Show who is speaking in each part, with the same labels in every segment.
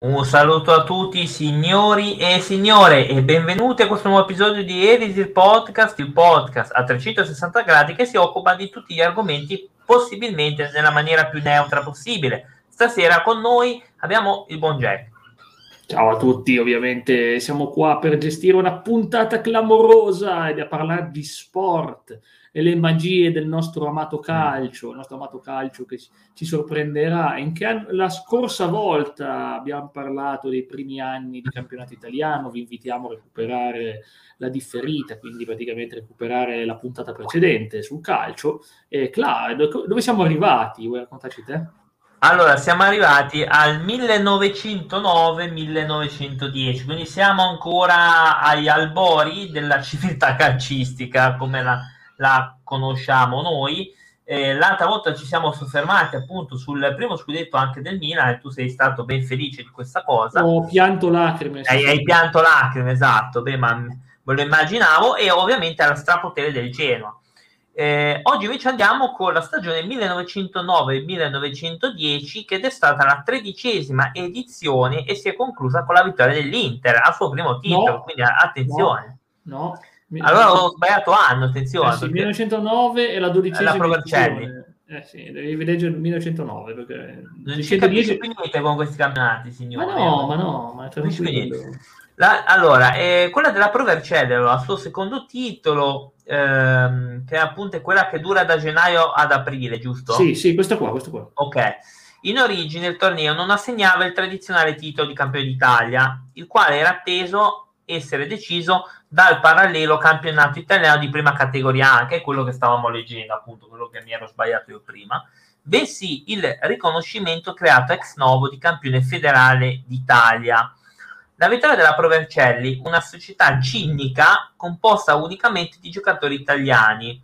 Speaker 1: Un saluto a tutti signori e signore e benvenuti a questo nuovo episodio di Erisir Podcast, il podcast a 360 gradi che si occupa di tutti gli argomenti possibilmente nella maniera più neutra possibile. Stasera con noi abbiamo il buon Jack.
Speaker 2: Ciao a tutti, ovviamente siamo qua per gestire una puntata clamorosa e a parlare di sport e le magie del nostro amato calcio, il nostro amato calcio che ci sorprenderà. In che anno, la scorsa volta abbiamo parlato dei primi anni di campionato italiano, vi invitiamo a recuperare la differita, quindi praticamente recuperare la puntata precedente sul calcio. E Cla, dove siamo arrivati? Vuoi raccontarci te?
Speaker 1: Allora, siamo arrivati al 1909-1910, quindi siamo ancora agli albori della civiltà calcistica, come la, la conosciamo noi. Eh, l'altra volta ci siamo soffermati appunto sul primo scudetto anche del Milan e tu sei stato ben felice di questa cosa.
Speaker 2: Ho pianto lacrime.
Speaker 1: Hai, hai pianto lacrime, esatto, beh, ma me lo immaginavo e ovviamente alla strapotere del Genoa. Eh, oggi invece andiamo con la stagione 1909-1910 che è stata la tredicesima edizione e si è conclusa con la vittoria dell'Inter al suo primo titolo, no, quindi attenzione.
Speaker 2: No, no.
Speaker 1: Allora ho sbagliato anno, attenzione.
Speaker 2: Eh sì, 1909 e la dodicesima
Speaker 1: la Provercelli.
Speaker 2: Eh sì, devi leggere il 1909 perché
Speaker 1: non ci capisce più niente con questi campionati, signore.
Speaker 2: Ma no, ma no, ma tranquillo.
Speaker 1: La, allora, eh, quella della Provercelli aveva il suo secondo titolo, ehm, che appunto è quella che dura da gennaio ad aprile, giusto?
Speaker 2: Sì, sì, questa qua, questa qua.
Speaker 1: Ok. In origine il torneo non assegnava il tradizionale titolo di campione d'Italia, il quale era atteso essere deciso dal parallelo campionato italiano di prima categoria, anche quello che stavamo leggendo, appunto, quello che mi ero sbagliato io prima, bensì il riconoscimento creato ex novo di campione federale d'Italia. La vittoria della Provercelli, una società cinnica composta unicamente di giocatori italiani,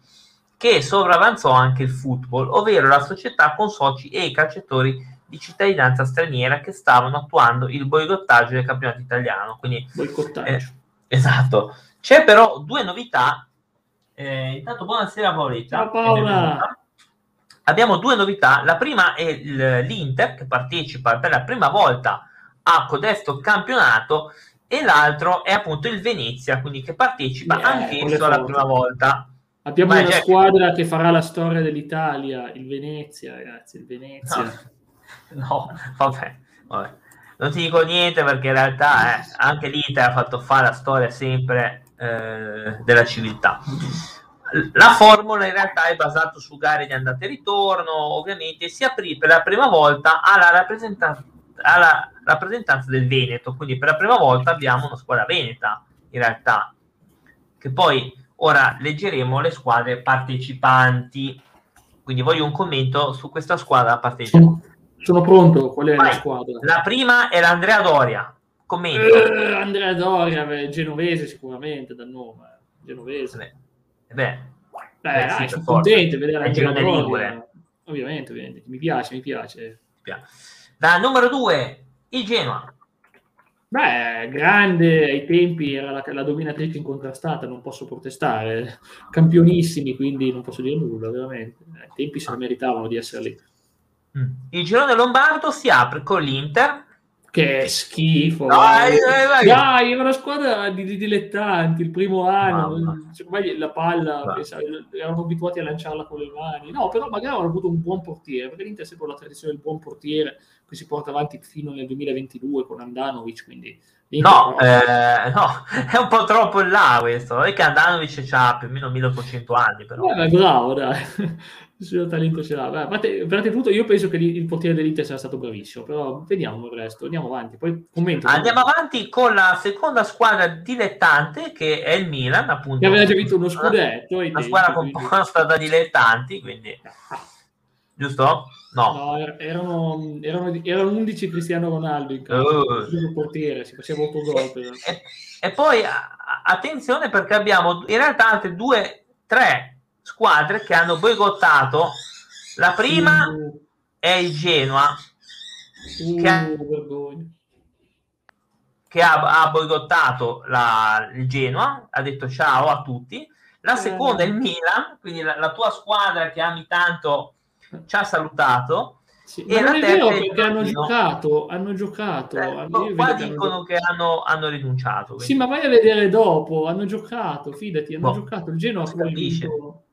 Speaker 1: che sovravanzò anche il football, ovvero la società con soci e calciatori di cittadinanza straniera che stavano attuando il boicottaggio del campionato italiano. Quindi,
Speaker 2: boicottaggio.
Speaker 1: Eh, esatto. C'è però due novità. Eh, intanto buonasera Paoletta.
Speaker 2: Ciao Paola.
Speaker 1: Abbiamo due novità. La prima è l'Inter che partecipa per la prima volta a codesto campionato e l'altro è appunto il Venezia, quindi che partecipa yeah, anch'esso la prima volta.
Speaker 2: Abbiamo Vai, una Jack. squadra che farà la storia dell'Italia, il Venezia, ragazzi, il Venezia.
Speaker 1: No. No, vabbè, vabbè, Non ti dico niente perché in realtà eh, anche l'Inter ha fatto fare la storia sempre eh, della civiltà. La formula in realtà è basata su gare di andata e ritorno, ovviamente si aprì per la prima volta alla rappresentanza, alla rappresentanza del Veneto, quindi per la prima volta abbiamo una squadra veneta in realtà, che poi ora leggeremo le squadre partecipanti, quindi voglio un commento su questa squadra partecipante.
Speaker 2: Sono pronto, qual è Vai. la squadra?
Speaker 1: La prima è l'Andrea Doria. Commento.
Speaker 2: Eh, Andrea Doria, beh, genovese sicuramente dal nome. Genovese.
Speaker 1: Beh, beh,
Speaker 2: beh dai, sono contento di vedere Andrea Doria. Ovviamente, ovviamente, mi piace, mi piace.
Speaker 1: Da numero due, il Genoa.
Speaker 2: Beh, grande, ai tempi era la, la, dominatrice incontrastata, non posso protestare. Campionissimi, quindi non posso dire nulla, veramente. Ai tempi se lo meritavano di essere lì.
Speaker 1: Mm. Il girone lombardo si apre con l'Inter.
Speaker 2: Che schifo! Dai, dai, dai. dai era una squadra di, di, dilettanti. Il primo anno, la palla, erano abituati a lanciarla con le mani. No, però magari avevano avuto un buon portiere. Perché l'Inter sempre la tradizione del buon portiere che si porta avanti fino nel 2022 con Andanovic. Quindi
Speaker 1: No, eh, no, è un po' troppo in là questo. È che Andanovic ha più o meno 1800 anni. Però.
Speaker 2: Eh, bravo, dai il suo talento ce l'ha. Beh, tutto, io penso che il portiere dell'Inter sia stato bravissimo, però vediamo il resto, andiamo avanti. Poi commento.
Speaker 1: Andiamo avanti con la seconda squadra dilettante che è il Milan, appunto.
Speaker 2: Che aveva già vinto uno scudetto.
Speaker 1: Una squadra composta da dilettanti, quindi... Giusto?
Speaker 2: No. no erano, erano, erano 11 Cristiano Ronaldo in campo, uh. portiere, si faceva 8 gol.
Speaker 1: E, e poi attenzione perché abbiamo in realtà altre due, tre squadre che hanno boicottato. La prima uh. è il Genoa,
Speaker 2: uh, che, ha,
Speaker 1: che ha, ha boicottato la, il Genoa, ha detto ciao a tutti. La seconda è il Milan, quindi la, la tua squadra che ami tanto ci ha salutato.
Speaker 2: Sì, e non è vero perché hanno giocato, hanno giocato. Eh,
Speaker 1: hanno, qua dicono che hanno, hanno rinunciato.
Speaker 2: Quindi. Sì, ma vai a vedere dopo, hanno giocato, fidati, hanno boh, giocato. Il Genoa ha vinto...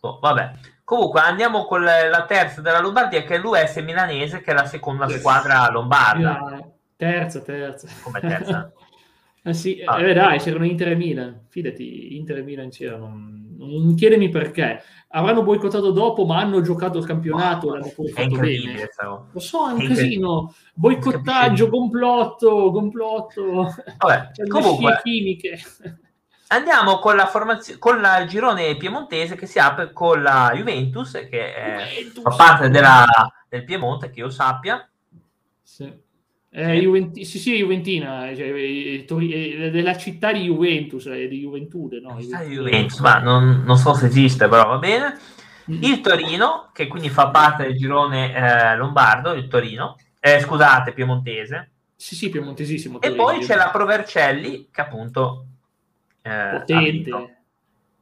Speaker 1: oh, vabbè. Comunque andiamo con la terza della Lombardia che è l'US milanese che è la seconda squadra lombarda.
Speaker 2: Terza, terza.
Speaker 1: Come terza?
Speaker 2: eh sì, ah. eh, dai, c'erano Inter e Milan. Fidati, Inter e Milan c'erano. Non chiedemi perché. Avranno boicottato dopo, ma hanno giocato il campionato oh, l'hanno pure fatto bene. Stavo. Lo so, è un è casino. Boicottaggio, complotto, complotto.
Speaker 1: Vabbè, cioè, comunque, chimiche. Andiamo con la formazione con la girone piemontese che si apre con la Juventus, che è, Juventus. fa parte della, del Piemonte, che io sappia.
Speaker 2: Sì. Eh, Juventi- sì, sì, Juventina, cioè, eh, eh, della città di Juventus, eh, di Juventude, no?
Speaker 1: Di Juventus, ma non, non, so se esiste, però va bene. Mm. Il Torino, che quindi fa parte del girone eh, lombardo, il Torino, eh, scusate, piemontese.
Speaker 2: Sì, sì, piemontesissimo.
Speaker 1: Torino, e poi c'è la Provercelli, che appunto
Speaker 2: eh, potente,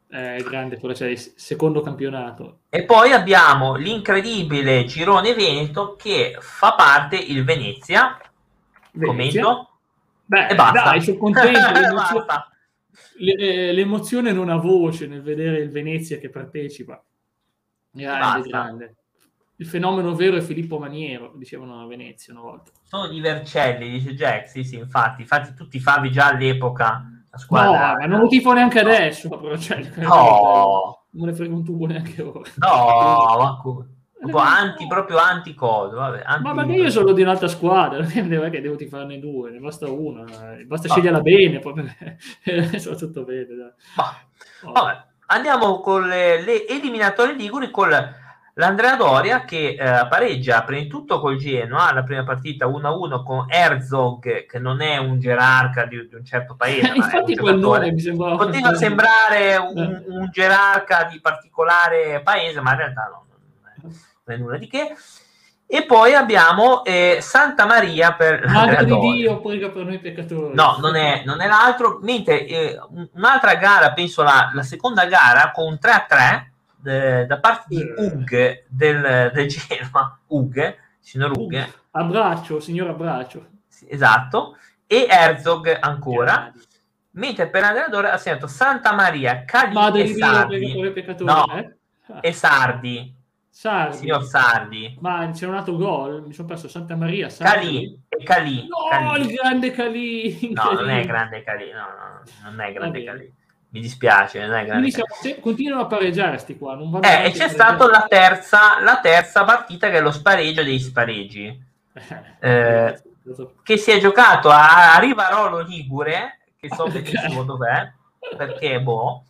Speaker 2: eh, grande, il secondo campionato.
Speaker 1: E poi abbiamo l'incredibile Girone Veneto che fa parte il Venezia, Venezia. commento,
Speaker 2: Beh, e basta. Dai, sono contento. L'emozione, eh, l'emozione non ha voce nel vedere il Venezia che partecipa. Grande, grande. Il fenomeno vero è Filippo Maniero, dicevano a Venezia una volta.
Speaker 1: Sono di Vercelli, dice Jack, sì sì, infatti, infatti tu ti favi già all'epoca la squadra...
Speaker 2: No, ma non lo tifo neanche adesso, cioè, no. Non ne frega un tubo neanche ora.
Speaker 1: No, ma Proprio anti, proprio anti cosa. Vabbè, anti...
Speaker 2: Ma perché io sono di un'altra squadra, non è che devo tifarne due, ne basta una, basta ah. sceglierla bene, poi sono tutto bene. Dai.
Speaker 1: Ma, vabbè. Andiamo con le, le eliminatorie liguri con l'Andrea Doria che eh, pareggia prima di tutto col Genoa la prima partita 1-1 con Herzog che non è un gerarca di, di un certo paese
Speaker 2: infatti quel nome mi
Speaker 1: sembrava continua a sembrare un, eh. un gerarca di particolare paese ma in realtà no non è nulla di che. E poi abbiamo eh, Santa Maria per
Speaker 2: Madre di Dio, poi per noi peccatori.
Speaker 1: No, non è, non è l'altro. Mentre eh, un'altra gara, penso la, la, seconda gara, con 3 a 3 de, da parte di eh. Ug del, del Genoa. Ug, signor Ug. Ug.
Speaker 2: Abbraccio, signor Abbraccio.
Speaker 1: Esatto. E Herzog ancora. Mentre per l'allenatore ha segnato Santa Maria, Cali e Sardi. Dio, no, eh? e Sardi
Speaker 2: Sardi.
Speaker 1: Signor Sardi.
Speaker 2: Ma c'è un altro gol, mi sono perso Santa Maria. Sardi.
Speaker 1: Calì, è Calì.
Speaker 2: No,
Speaker 1: Calì.
Speaker 2: il grande Calì.
Speaker 1: No, non è grande Calì, no, no, non è grande Calì. Mi dispiace, non è grande
Speaker 2: siamo, se, continuano a pareggiare sti qua. Non
Speaker 1: eh, e c'è stata la terza, la terza partita che è lo spareggio dei spareggi. Eh, che si è giocato a, Rivarolo Ligure, che so benissimo dov'è, perché boh.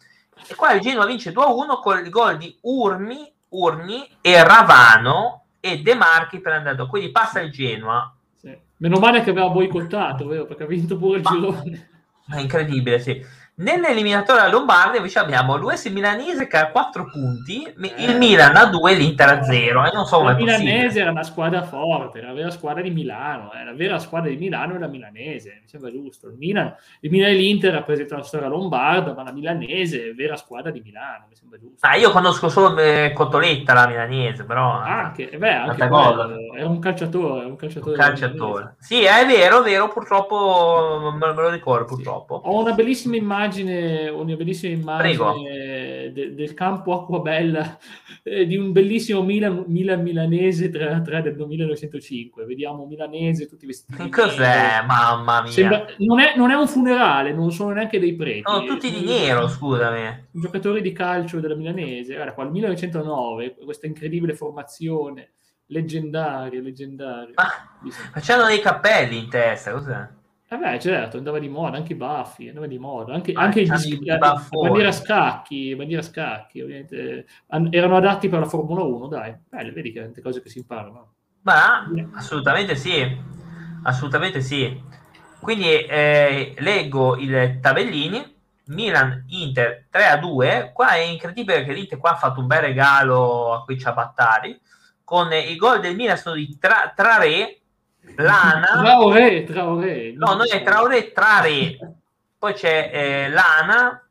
Speaker 1: E qua il Genoa vince 2-1 con il gol di Urmi Urni e Ravano e De Marchi per andare quindi passa il Genoa
Speaker 2: sì. meno male che aveva boicottato vero? perché ha vinto pure il ma, girone
Speaker 1: è incredibile sì Nell'eliminatoria lombarda invece abbiamo l'US milanese che ha 4 punti, il eh. Milan ha 2 l'Inter a 0. E non so
Speaker 2: la milanese era una squadra forte, era la vera squadra di Milano, eh. la vera squadra di Milano è la milanese, mi sembra giusto. Il Milan, il Milan e l'Inter rappresentano la storia lombarda, ma la milanese è la vera squadra di Milano, mi sembra giusto.
Speaker 1: Ah, io conosco solo eh, Cotoletta, la milanese, però...
Speaker 2: Anche, beh, anche quello, è un calciatore, un calciatore. Un
Speaker 1: calciatore. Sì, è vero, è vero, purtroppo me lo ricordo, purtroppo.
Speaker 2: Ho una bellissima immagine immagine, una bellissima immagine de, del campo Acquabella eh, di un bellissimo Milan, Milan milanese 3-3 del 1905. Vediamo milanese tutti vestiti.
Speaker 1: Cos'è? Mamma mia.
Speaker 2: Sembra, non, è, non, è, un funerale, non sono neanche dei preti.
Speaker 1: Sono tutti di nero, scusami.
Speaker 2: Giocatori di calcio della milanese. Guarda qua, il 1909, questa incredibile formazione leggendaria, leggendaria.
Speaker 1: Ma, ma c'hanno dei cappelli in testa, cos'è?
Speaker 2: Eh beh, certo, andava di moda, anche i baffi, andava di moda, anche, ah, anche gli, i bandiera scacchi, bandiera scacchi, ovviamente, erano adatti per la Formula 1, dai, Belle, vedi che tante cose che si imparano.
Speaker 1: Ma assolutamente sì, assolutamente sì. Quindi eh, leggo i tabellini, Milan Inter 3 a 2, qua è incredibile che l'Inter qua ha fatto un bel regalo a quei ciabattari, con i gol del Milan sono di tra, Trare, Lana.
Speaker 2: Traoré, Traoré.
Speaker 1: No, non è Traoré, Trare. Poi c'è eh, Lana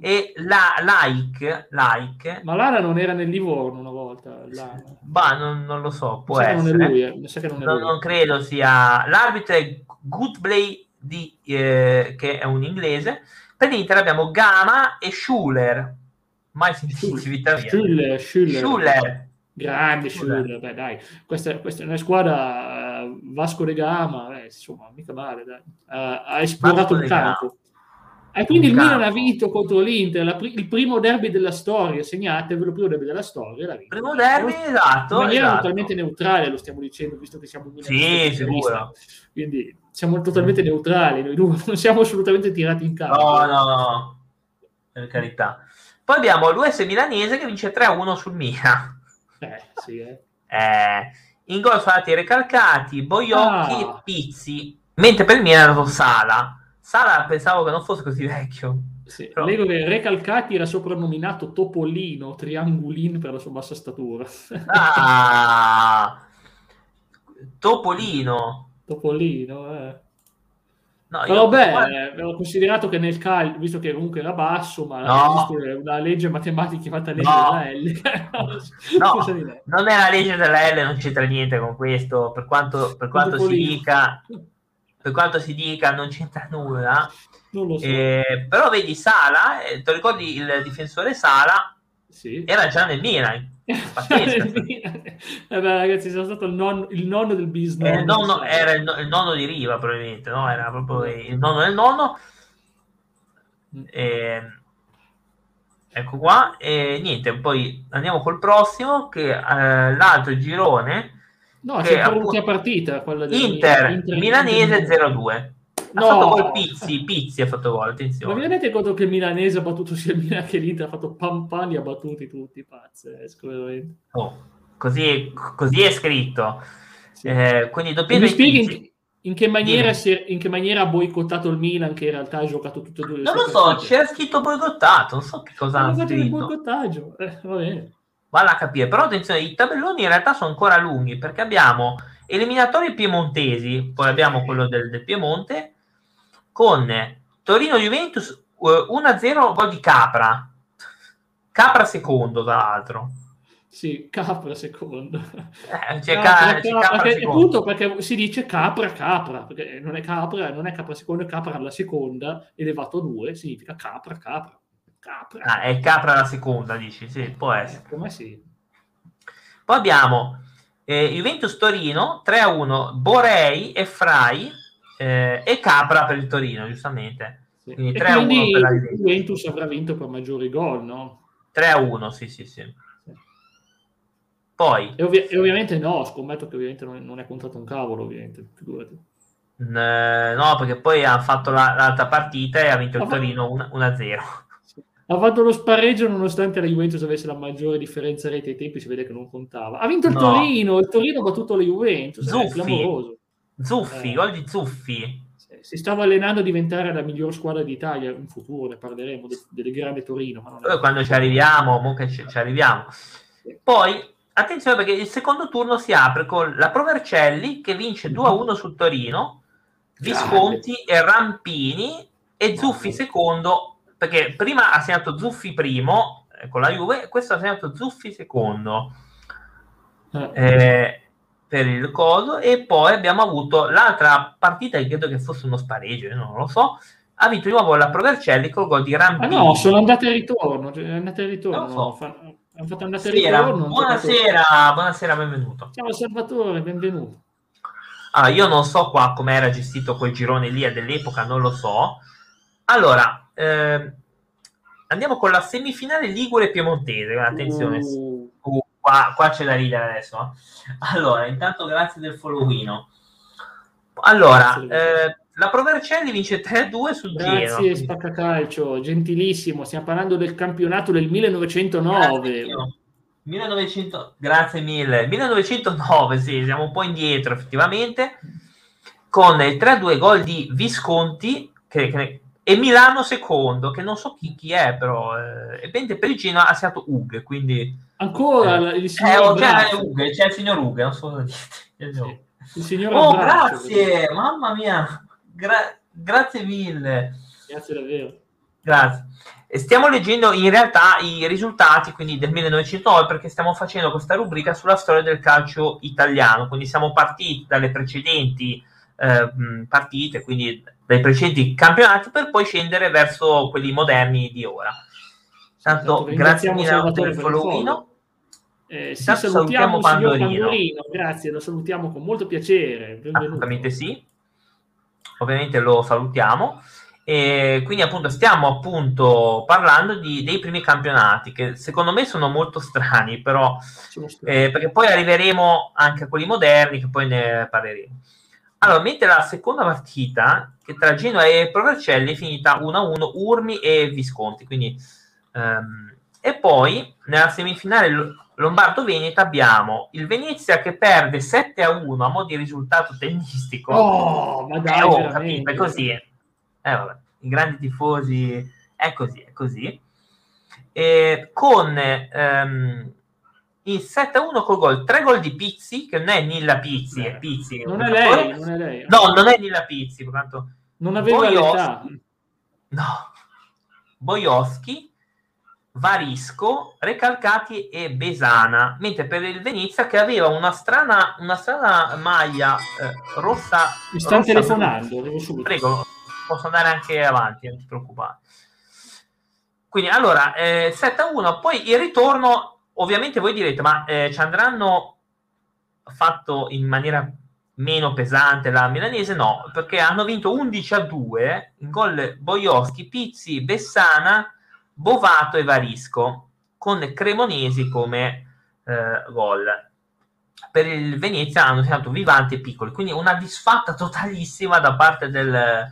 Speaker 1: e la, like, like.
Speaker 2: Ma Lana non era nel Livorno una volta. Lana.
Speaker 1: Bah, non, non lo so, può essere.
Speaker 2: non è lui, eh. Non è
Speaker 1: Non, non credo sia l'arbitro è Goodblay di, eh, che è un inglese. Per l'Inter abbiamo Gama e Schuller. Mai mia.
Speaker 2: Schuller, Schuller.
Speaker 1: Schuller.
Speaker 2: Grande
Speaker 1: Schuller.
Speaker 2: Schuller, beh dai, questa, questa è una squadra eh, Vasco de Gama, eh, insomma, mica male, dai. Eh, ha esplorato il campo. E quindi il Milan ha vinto contro l'Inter, la il primo derby della storia, segnatevelo, il primo derby della storia. l'ha vinto.
Speaker 1: Primo derby, esatto.
Speaker 2: In maniera
Speaker 1: esatto.
Speaker 2: totalmente neutrale, lo stiamo dicendo, visto che siamo in
Speaker 1: Sì, sicuro.
Speaker 2: Quindi siamo totalmente neutrali, noi due non siamo assolutamente tirati in campo.
Speaker 1: No, no, no. Per carità. Poi abbiamo l'US milanese che vince 3-1 sul Milan.
Speaker 2: Eh, sì, eh.
Speaker 1: Eh, in gol sono andati Recalcati, Boiocchi
Speaker 2: Ah.
Speaker 1: e Pizzi. Mentre per il Milan era Sala. Sala pensavo che non fosse così vecchio.
Speaker 2: Sì,
Speaker 1: Però-
Speaker 2: Leggo che Recalcati era soprannominato Topolino, Triangulin per la sua bassa statura.
Speaker 1: Ah, Topolino.
Speaker 2: Topolino, eh.
Speaker 1: No,
Speaker 2: Però beh,
Speaker 1: guarda-
Speaker 2: eh, avevo considerato che nel calcio, visto che comunque era basso, ma
Speaker 1: No.
Speaker 2: una legge matematica chiamata legge
Speaker 1: No.
Speaker 2: della L.
Speaker 1: No, non è la legge della L, non c'entra niente con questo. Per quanto, per quanto si dica, per quanto si dica, non c'entra nulla.
Speaker 2: Non so.
Speaker 1: Eh, però vedi Sala, eh, ti ricordi il difensore Sala?
Speaker 2: sì.
Speaker 1: Era già nel Milan.
Speaker 2: Beh, ragazzi, sono stato il nonno, il nonno del business.
Speaker 1: Eh, nonno- era il, il nonno di Riva, probabilmente, no? Era proprio il nonno del nonno. Eh, ecco qua. E niente, poi andiamo col prossimo, che eh, l'altro girone,
Speaker 2: No, c'è ancora
Speaker 1: appunto-
Speaker 2: l'ultima partita, quella del
Speaker 1: Inter, milanese 0-2.
Speaker 2: No.
Speaker 1: fatto gol Pizzi, Pizzi ha fatto gol,
Speaker 2: Ma vi
Speaker 1: attenzione.
Speaker 2: rendete conto che il milanese ha battuto sia il Milan che l'Inter, ha fatto pam pam, li ha battuti tutti, pazzesco, veramente.
Speaker 1: Oh, così, così è scritto.
Speaker 2: Sì.
Speaker 1: Eh, quindi
Speaker 2: spieghi in, che maniera si è- in che maniera ha boicottato il Milan, che in realtà ha giocato tutte e due le
Speaker 1: Non lo so, c'era scritto boicottato, non so che cosa
Speaker 2: Hanno fatto il
Speaker 1: scritto.
Speaker 2: boicottaggio, eh, va bene.
Speaker 1: Vale a capire, però attenzione, i tabelloni in realtà sono ancora lunghi perché abbiamo eliminatori piemontesi, poi abbiamo quello del, del Piemonte, con Torino-Juventus eh, 1-0 gol di Capra. Capra secondo, tra l'altro.
Speaker 2: Sì, Capra secondo.
Speaker 1: Eh, c'è,
Speaker 2: Capra,
Speaker 1: Ca- c'è
Speaker 2: Capra, perché-
Speaker 1: secondo.
Speaker 2: appunto perché si dice Capra, Capra, perché non è Capra, non è Capra secondo, è Capra alla seconda, elevato a due, significa Capra, Capra. Capra.
Speaker 1: Ah, è Capra la seconda, dici? Sì, può essere.
Speaker 2: Eh, come sì.
Speaker 1: Poi abbiamo eh, Juventus Torino 3-1, Borei e Frai eh, e Capra per il Torino, giustamente.
Speaker 2: Sì.
Speaker 1: Quindi
Speaker 2: E
Speaker 1: 3 a 1
Speaker 2: quindi
Speaker 1: per la Juventus.
Speaker 2: Juventus avrà vinto per maggiori gol, no?
Speaker 1: 3-1, sì, sì, sì. Poi
Speaker 2: E, ovvi- e ovviamente no, scommetto che ovviamente non, non è contato un cavolo, ovviamente, figurati.
Speaker 1: Eh, no, perché poi ha fatto la- l'altra partita e ha vinto il Torino 1- 1-0.
Speaker 2: Sì. Ha fatto lo spareggio nonostante la Juventus avesse la maggiore differenza rete ai tempi, si vede che non contava. Ha vinto il
Speaker 1: No.
Speaker 2: Torino, il Torino ha battuto la Juventus, è
Speaker 1: Zuffi. Zuffi,
Speaker 2: Eh.
Speaker 1: gol di Zuffi.
Speaker 2: Si stava allenando a diventare la miglior squadra d'Italia in futuro, ne parleremo de- del grande Torino. Ma non è-
Speaker 1: quando ci arriviamo, mo che ci, ci arriviamo. Poi, attenzione perché il secondo turno si apre con la Provercelli che vince 2-1 sul Torino, Visconti e Rampini e Zuffi secondo, perché prima ha segnato Zuffi primo eh, con la Juve, e questo ha segnato Zuffi secondo.
Speaker 2: Eh,
Speaker 1: eh, per il coso e poi abbiamo avuto l'altra partita che credo che fosse uno spareggio, io non lo so ha vinto di nuovo la Provercelli col gol di
Speaker 2: Ah
Speaker 1: Rampini
Speaker 2: no, sono andate e ritorno, cioè, andate e ritorno.
Speaker 1: So.
Speaker 2: Fa- hanno fatto andate e
Speaker 1: Buonasera,
Speaker 2: ritorno.
Speaker 1: buonasera, buonasera, benvenuto.
Speaker 2: Ciao Salvatore, benvenuto.
Speaker 1: Allora, io non so qua come era gestito quel girone lì dell'epoca, non lo so. Allora, ehm, andiamo con la semifinale Ligure Piemontese. Attenzione,
Speaker 2: Uh,
Speaker 1: Uh, qua, qua c'è da ridere adesso. eh. Allora, intanto grazie del followino. Allora,
Speaker 2: Grazie.
Speaker 1: eh, la Provercelli vince 3-2 sul
Speaker 2: grazie
Speaker 1: quindi-
Speaker 2: Spaccacalcio, gentilissimo. Stiamo parlando del campionato del
Speaker 1: Grazie
Speaker 2: 1909.
Speaker 1: Dio. 1900, grazie mille. 1909, sì, siamo un po' indietro effettivamente, con il 3-2 gol di Visconti che- che- e Milano secondo, che non so chi, chi è però, eh, e mentre per il Genoa ha segnato Ughe, quindi...
Speaker 2: Ancora
Speaker 1: eh,
Speaker 2: il
Speaker 1: eh,
Speaker 2: signor
Speaker 1: oh, c'è,
Speaker 2: Abbraccio.
Speaker 1: Ughe, c'è il signor Ughe, non so cosa dire.
Speaker 2: Sì, il signor
Speaker 1: Oh,
Speaker 2: Abbraccio,
Speaker 1: grazie, mamma mia, Gra- grazie mille.
Speaker 2: Grazie davvero.
Speaker 1: Grazie. Stiamo leggendo in realtà i risultati quindi del 1909 perché stiamo facendo questa rubrica sulla storia del calcio italiano, quindi siamo partiti dalle precedenti eh, partite, quindi dai precedenti campionati per poi scendere verso quelli moderni di ora. Tanto esatto, grazie mille per il followino.
Speaker 2: Eh, sì, salutiamo, salutiamo Pandorino. Pandorino. Grazie, lo salutiamo con molto piacere.
Speaker 1: Benvenuto. Assolutamente sì. Ovviamente lo salutiamo. E quindi appunto stiamo appunto parlando di, dei primi campionati che secondo me sono molto strani, però eh, perché poi arriveremo anche a quelli moderni che poi ne parleremo. Allora, mentre la seconda partita che tra Genoa e Provercelli è finita 1-1 Urmi e Visconti, quindi um, e poi nella semifinale Lombardo-Veneta abbiamo il Venezia che perde 7-1 a mo' di risultato tennistico.
Speaker 2: Oh, ma dai, eh,
Speaker 1: oh, capito, è così. Eh, vabbè, i grandi tifosi, è così, è così. E con ehm, il 7-1 col gol, tre gol di Pizzi, che non è Nilla Pizzi, è Pizzi.
Speaker 2: Non è, lei, non è lei.
Speaker 1: No, non è Nilla Pizzi, pertanto...
Speaker 2: Non aveva l'età.
Speaker 1: No. Boioschi, Varisco, Recalcati e Besana, mentre per il Venezia che aveva una strana, una strana maglia eh, rossa.
Speaker 2: Mi stanno telefonando,
Speaker 1: Prego, posso andare anche avanti, non ti preoccupare. Quindi allora, eh, 7-1, poi il ritorno, ovviamente voi direte, ma eh, ci andranno fatto in maniera meno pesante la milanese? No, perché hanno vinto 11-2, in gol Boioschi, Pizzi, Bessana, Bovato e Varisco, con Cremonesi come eh, gol. Per il Venezia hanno segnato Vivanti e Piccoli, quindi una disfatta totalissima da parte del,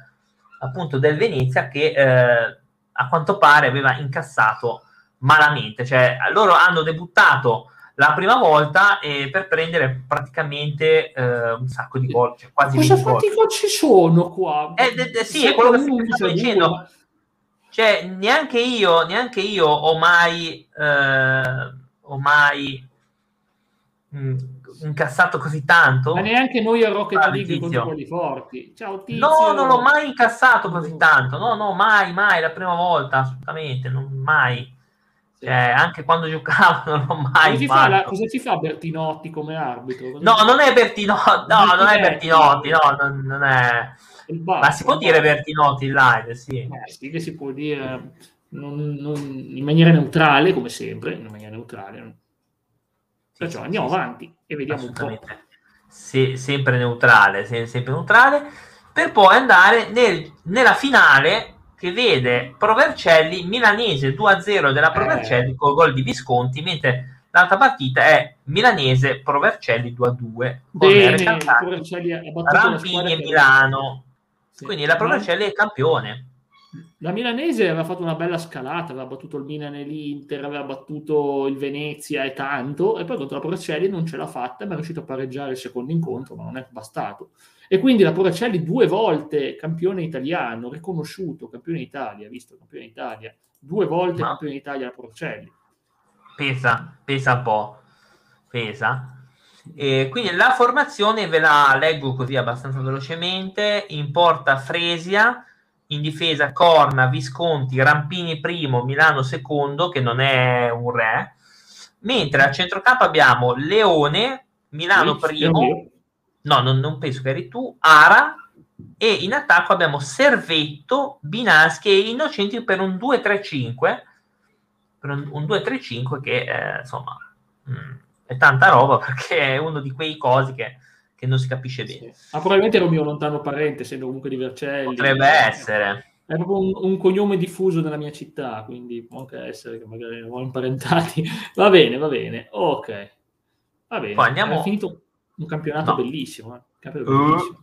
Speaker 1: appunto, del Venezia che eh, a quanto pare aveva incassato malamente, cioè loro hanno debuttato la prima volta eh, per prendere praticamente eh, un sacco di gol, cioè quasi
Speaker 2: Cosa quanti gol ci sono qua?
Speaker 1: Eh, de, de, sì, è quello che sto dicendo. Cioè, neanche io, neanche io ho mai, eh, ho mai mh, mm, incassato così tanto.
Speaker 2: Ma neanche noi a Rocket ah, League contro quelli forti. Ciao Tizio.
Speaker 1: No, non l'ho mai incassato così tanto. No, no, mai, mai, la prima volta, assolutamente, non, mai. Cioè, anche quando giocavo non l'ho mai cosa
Speaker 2: fatto. La, cosa ci fa Bertinotti come arbitro?
Speaker 1: Cosa no, non è Bertinotti, no, non è Bertinotti, no, non, non è Bar, Ma si può dire Bertinotti in live? Sì.
Speaker 2: Eh, sì, che si può dire non, non, in maniera neutrale, come sempre, in maniera neutrale. Perciò sì, andiamo sì, avanti e vediamo un po'.
Speaker 1: Se, sempre neutrale, se, sempre neutrale, per poi andare nel, nella finale che vede Provercelli milanese 2-0 della Provercelli eh. con gol di Visconti, mentre l'altra partita è milanese Provercelli 2-2
Speaker 2: Bene,
Speaker 1: battuto Rampini e Milano quindi la Provercelli è campione.
Speaker 2: La milanese aveva fatto una bella scalata, aveva battuto il Milan e l'Inter, aveva battuto il Venezia e tanto, e poi contro la Provercelli non ce l'ha fatta, ma è riuscito a pareggiare il secondo incontro, ma non è bastato. E quindi la Provercelli due volte campione italiano, riconosciuto campione d'Italia, visto campione d'Italia, due volte ma... campione d'Italia la Provercelli.
Speaker 1: Pesa, pesa un po', pesa. E quindi la formazione ve la leggo così abbastanza velocemente. In porta Fresia, in difesa Corna, Visconti, Rampini primo, Milano secondo, che non è un re. Mentre a centrocampo abbiamo Leone, Milano primo, no, non, non, penso che eri tu, Ara, e in attacco abbiamo Servetto, Binaschi e Innocenti per un 2-3-5, per un, un 2-3-5 che eh, insomma... Mh, mm, è tanta roba perché è uno di quei cosi che, che non si capisce bene.
Speaker 2: Sì. Ah, probabilmente era un mio lontano parente, essendo comunque di Vercelli.
Speaker 1: Potrebbe essere.
Speaker 2: È proprio un, un, cognome diffuso nella mia città, quindi può anche essere che magari eravamo imparentati. Va bene, va bene. Ok. Va bene. Poi andiamo... È finito un campionato no. bellissimo. Eh. Campionato
Speaker 1: uh, bellissimo.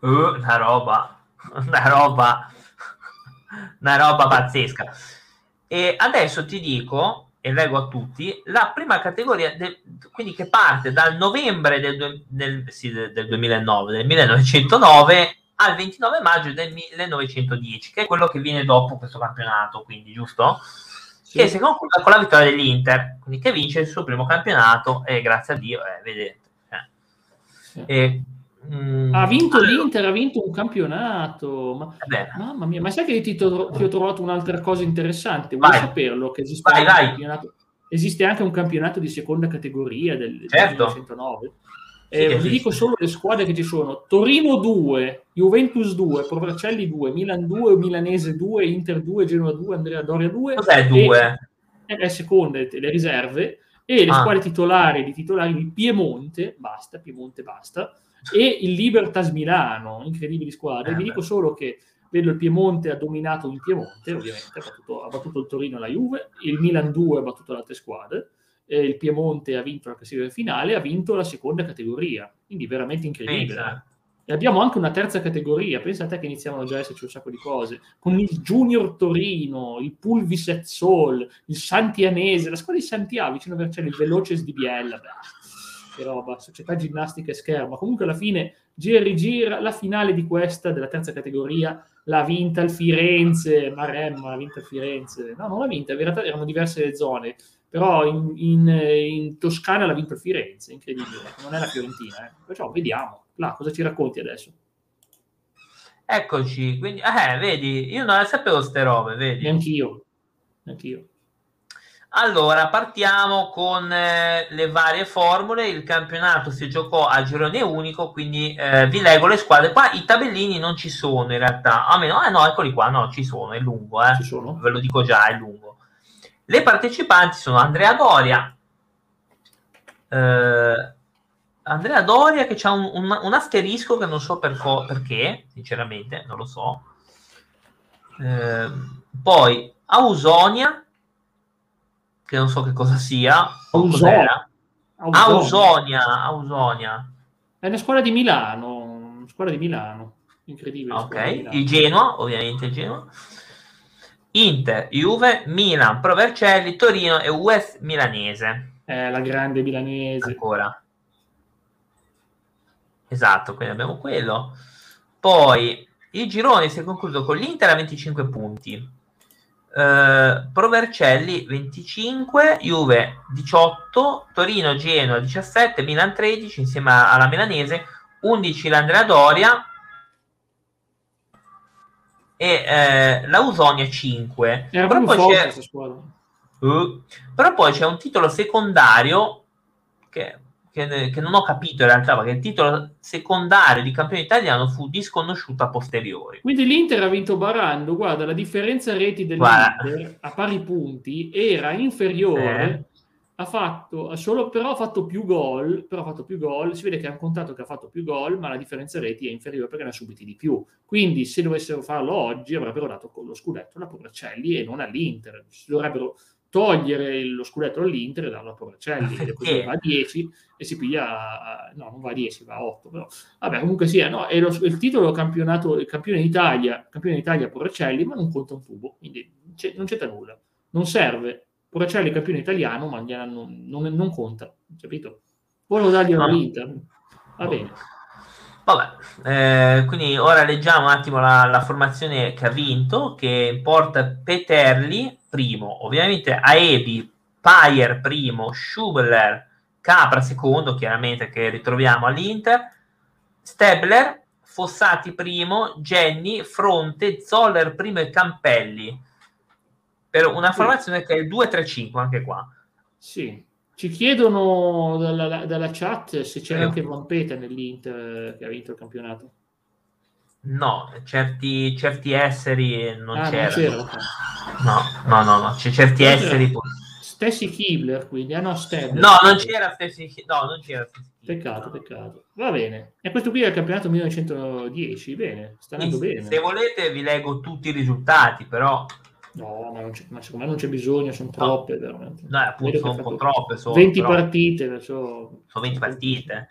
Speaker 1: Uh, una roba. Una roba. Una roba pazzesca. E adesso ti dico e leggo a tutti, la prima categoria, de, quindi che parte dal novembre del, del, sì, del, 2009, del 1909 al 29 maggio del 1910, che è quello che viene dopo questo campionato, quindi giusto? Sì. Che si conclude con la vittoria dell'Inter, quindi che vince il suo primo campionato e grazie a Dio, eh, vedete. Eh. E,
Speaker 2: Mm, ha vinto allora. l'Inter, ha vinto un campionato. Ma, mamma mia, ma sai che ti, to- ti, ho trovato un'altra cosa interessante? Vuoi vai. saperlo? Che esiste, vai, anche esiste, anche un campionato di seconda categoria del, certo. 1909. Eh, sì, vi dico solo le squadre che ci sono: Torino 2, Juventus 2, Provercelli 2, Milan 2, Milanese 2, Inter 2, Genoa 2, Andrea Doria 2.
Speaker 1: Cos'è 2?
Speaker 2: E, le seconde, le riserve. E le ah. squadre titolari di titolari di Piemonte, basta, Piemonte basta, e il Libertas Milano, incredibili squadre. Eh, Vi dico solo che vedo il Piemonte ha dominato in Piemonte, ovviamente, ha battuto, ha battuto il Torino e la Juve, il Milan 2 ha battuto le altre squadre, eh, il Piemonte ha vinto la classifica finale, ha vinto la seconda categoria, quindi veramente incredibile. Pensa. E abbiamo anche una terza categoria, pensa a te che iniziamo già a esserci un sacco di cose, con il Junior Torino, il Pulviset Sol, il Santianese, la squadra di Santiago, vicino a Vercelli, il Veloces di Biella, beh che roba, società ginnastica e scherma. Comunque alla fine gira e rigira, la finale di questa, della terza categoria, l'ha vinta il Firenze, Maremma ha vinto il Firenze. No, non l'ha vinta, in realtà erano diverse le zone, però in, in, in Toscana l'ha vinto il Firenze, incredibile, non è la Fiorentina. Eh. Perciò vediamo, là, cosa ci racconti adesso?
Speaker 1: Eccoci, quindi, eh, vedi, io non sapevo ste robe, vedi?
Speaker 2: Neanch'io, neanch'io.
Speaker 1: Allora, partiamo con eh, le varie formule. Il campionato si giocò a girone unico, quindi eh, vi leggo le squadre. Qua i tabellini non ci sono in realtà. A meno, eh no, eccoli qua, no, ci sono, è lungo, eh.
Speaker 2: Ci sono.
Speaker 1: Ve lo dico già, è lungo. Le partecipanti sono Andrea Doria, eh, Andrea Doria che ha un, un, un, asterisco che non so per co- perché, sinceramente, non lo so. Eh, poi Ausonia che non so che cosa sia.
Speaker 2: Ausonia.
Speaker 1: Ausonia. Ausonia.
Speaker 2: È una scuola di Milano. Scuola di Milano. Incredibile.
Speaker 1: Ok, Milano. il Genoa, ovviamente il Genoa. Inter, Juve, Milan, Provercelli, Torino e US Milanese.
Speaker 2: Eh, la grande milanese.
Speaker 1: Ancora. Esatto, quindi abbiamo quello. Poi il girone si è concluso con l'Inter a 25 punti, Uh, Provercelli 25, Juve 18, Torino Genoa 17, Milan 13 insieme alla Milanese, 11 l'Andrea Doria e eh, la Usonia 5.
Speaker 2: Era però poi, c'è,
Speaker 1: uh, però poi c'è un titolo secondario che che, che, non ho capito in realtà, perché il titolo secondario di campione italiano fu disconosciuto a posteriori.
Speaker 2: Quindi l'Inter ha vinto barando, guarda, la differenza reti dell'Inter guarda. a pari punti era inferiore, eh. ha fatto, solo, però ha fatto più gol, però ha fatto più gol, si vede che hanno contato che ha fatto più gol, ma la differenza reti è inferiore perché ne ha subiti di più. Quindi se dovessero farlo oggi avrebbero dato con lo scudetto alla Porracelli e non all'Inter. Si dovrebbero togliere lo scudetto all'Inter e darlo a Porcelli, e così va a 10 e si piglia, no, non va a 10, va a 8, però, vabbè, comunque sia, no, è lo, il titolo campionato, il campione d'Italia, campione d'Italia Porcelli, ma non conta un tubo, quindi c'è, non c'entra nulla, non serve, Porcelli è campione italiano, ma non, non, non conta, capito? Volevo dargli no. all'Inter, va bene.
Speaker 1: Vabbè, eh, quindi ora leggiamo un attimo la, la, formazione che ha vinto, che porta Peterli primo, ovviamente Aebi, Payer primo, Schubler, Capra secondo, chiaramente che ritroviamo all'Inter, Stebler, Fossati primo, Jenny, Fronte, Zoller primo e Campelli. Per una formazione che è il 2-3-5 anche qua.
Speaker 2: Sì, ci chiedono dalla, dalla chat se c'è eh. anche Vampeta nell'Inter che ha vinto il campionato.
Speaker 1: No, certi, certi esseri non
Speaker 2: ah,
Speaker 1: c'erano.
Speaker 2: Non
Speaker 1: no, no, no, no, c'è certi
Speaker 2: c'era.
Speaker 1: esseri.
Speaker 2: Stessi Kibler, quindi, ah no, Stabler.
Speaker 1: No, non c'era Stessi No, non c'era Stessi
Speaker 2: Peccato, peccato. Va bene. E questo qui è il campionato 1910, bene, sta andando
Speaker 1: sì,
Speaker 2: bene.
Speaker 1: Se volete vi leggo tutti i risultati, però
Speaker 2: No, ma, ma, secondo me non c'è bisogno, sono troppe veramente.
Speaker 1: No, appunto, sono un po' troppe. Sono,
Speaker 2: 20 però... partite. So...
Speaker 1: Sono 20 partite.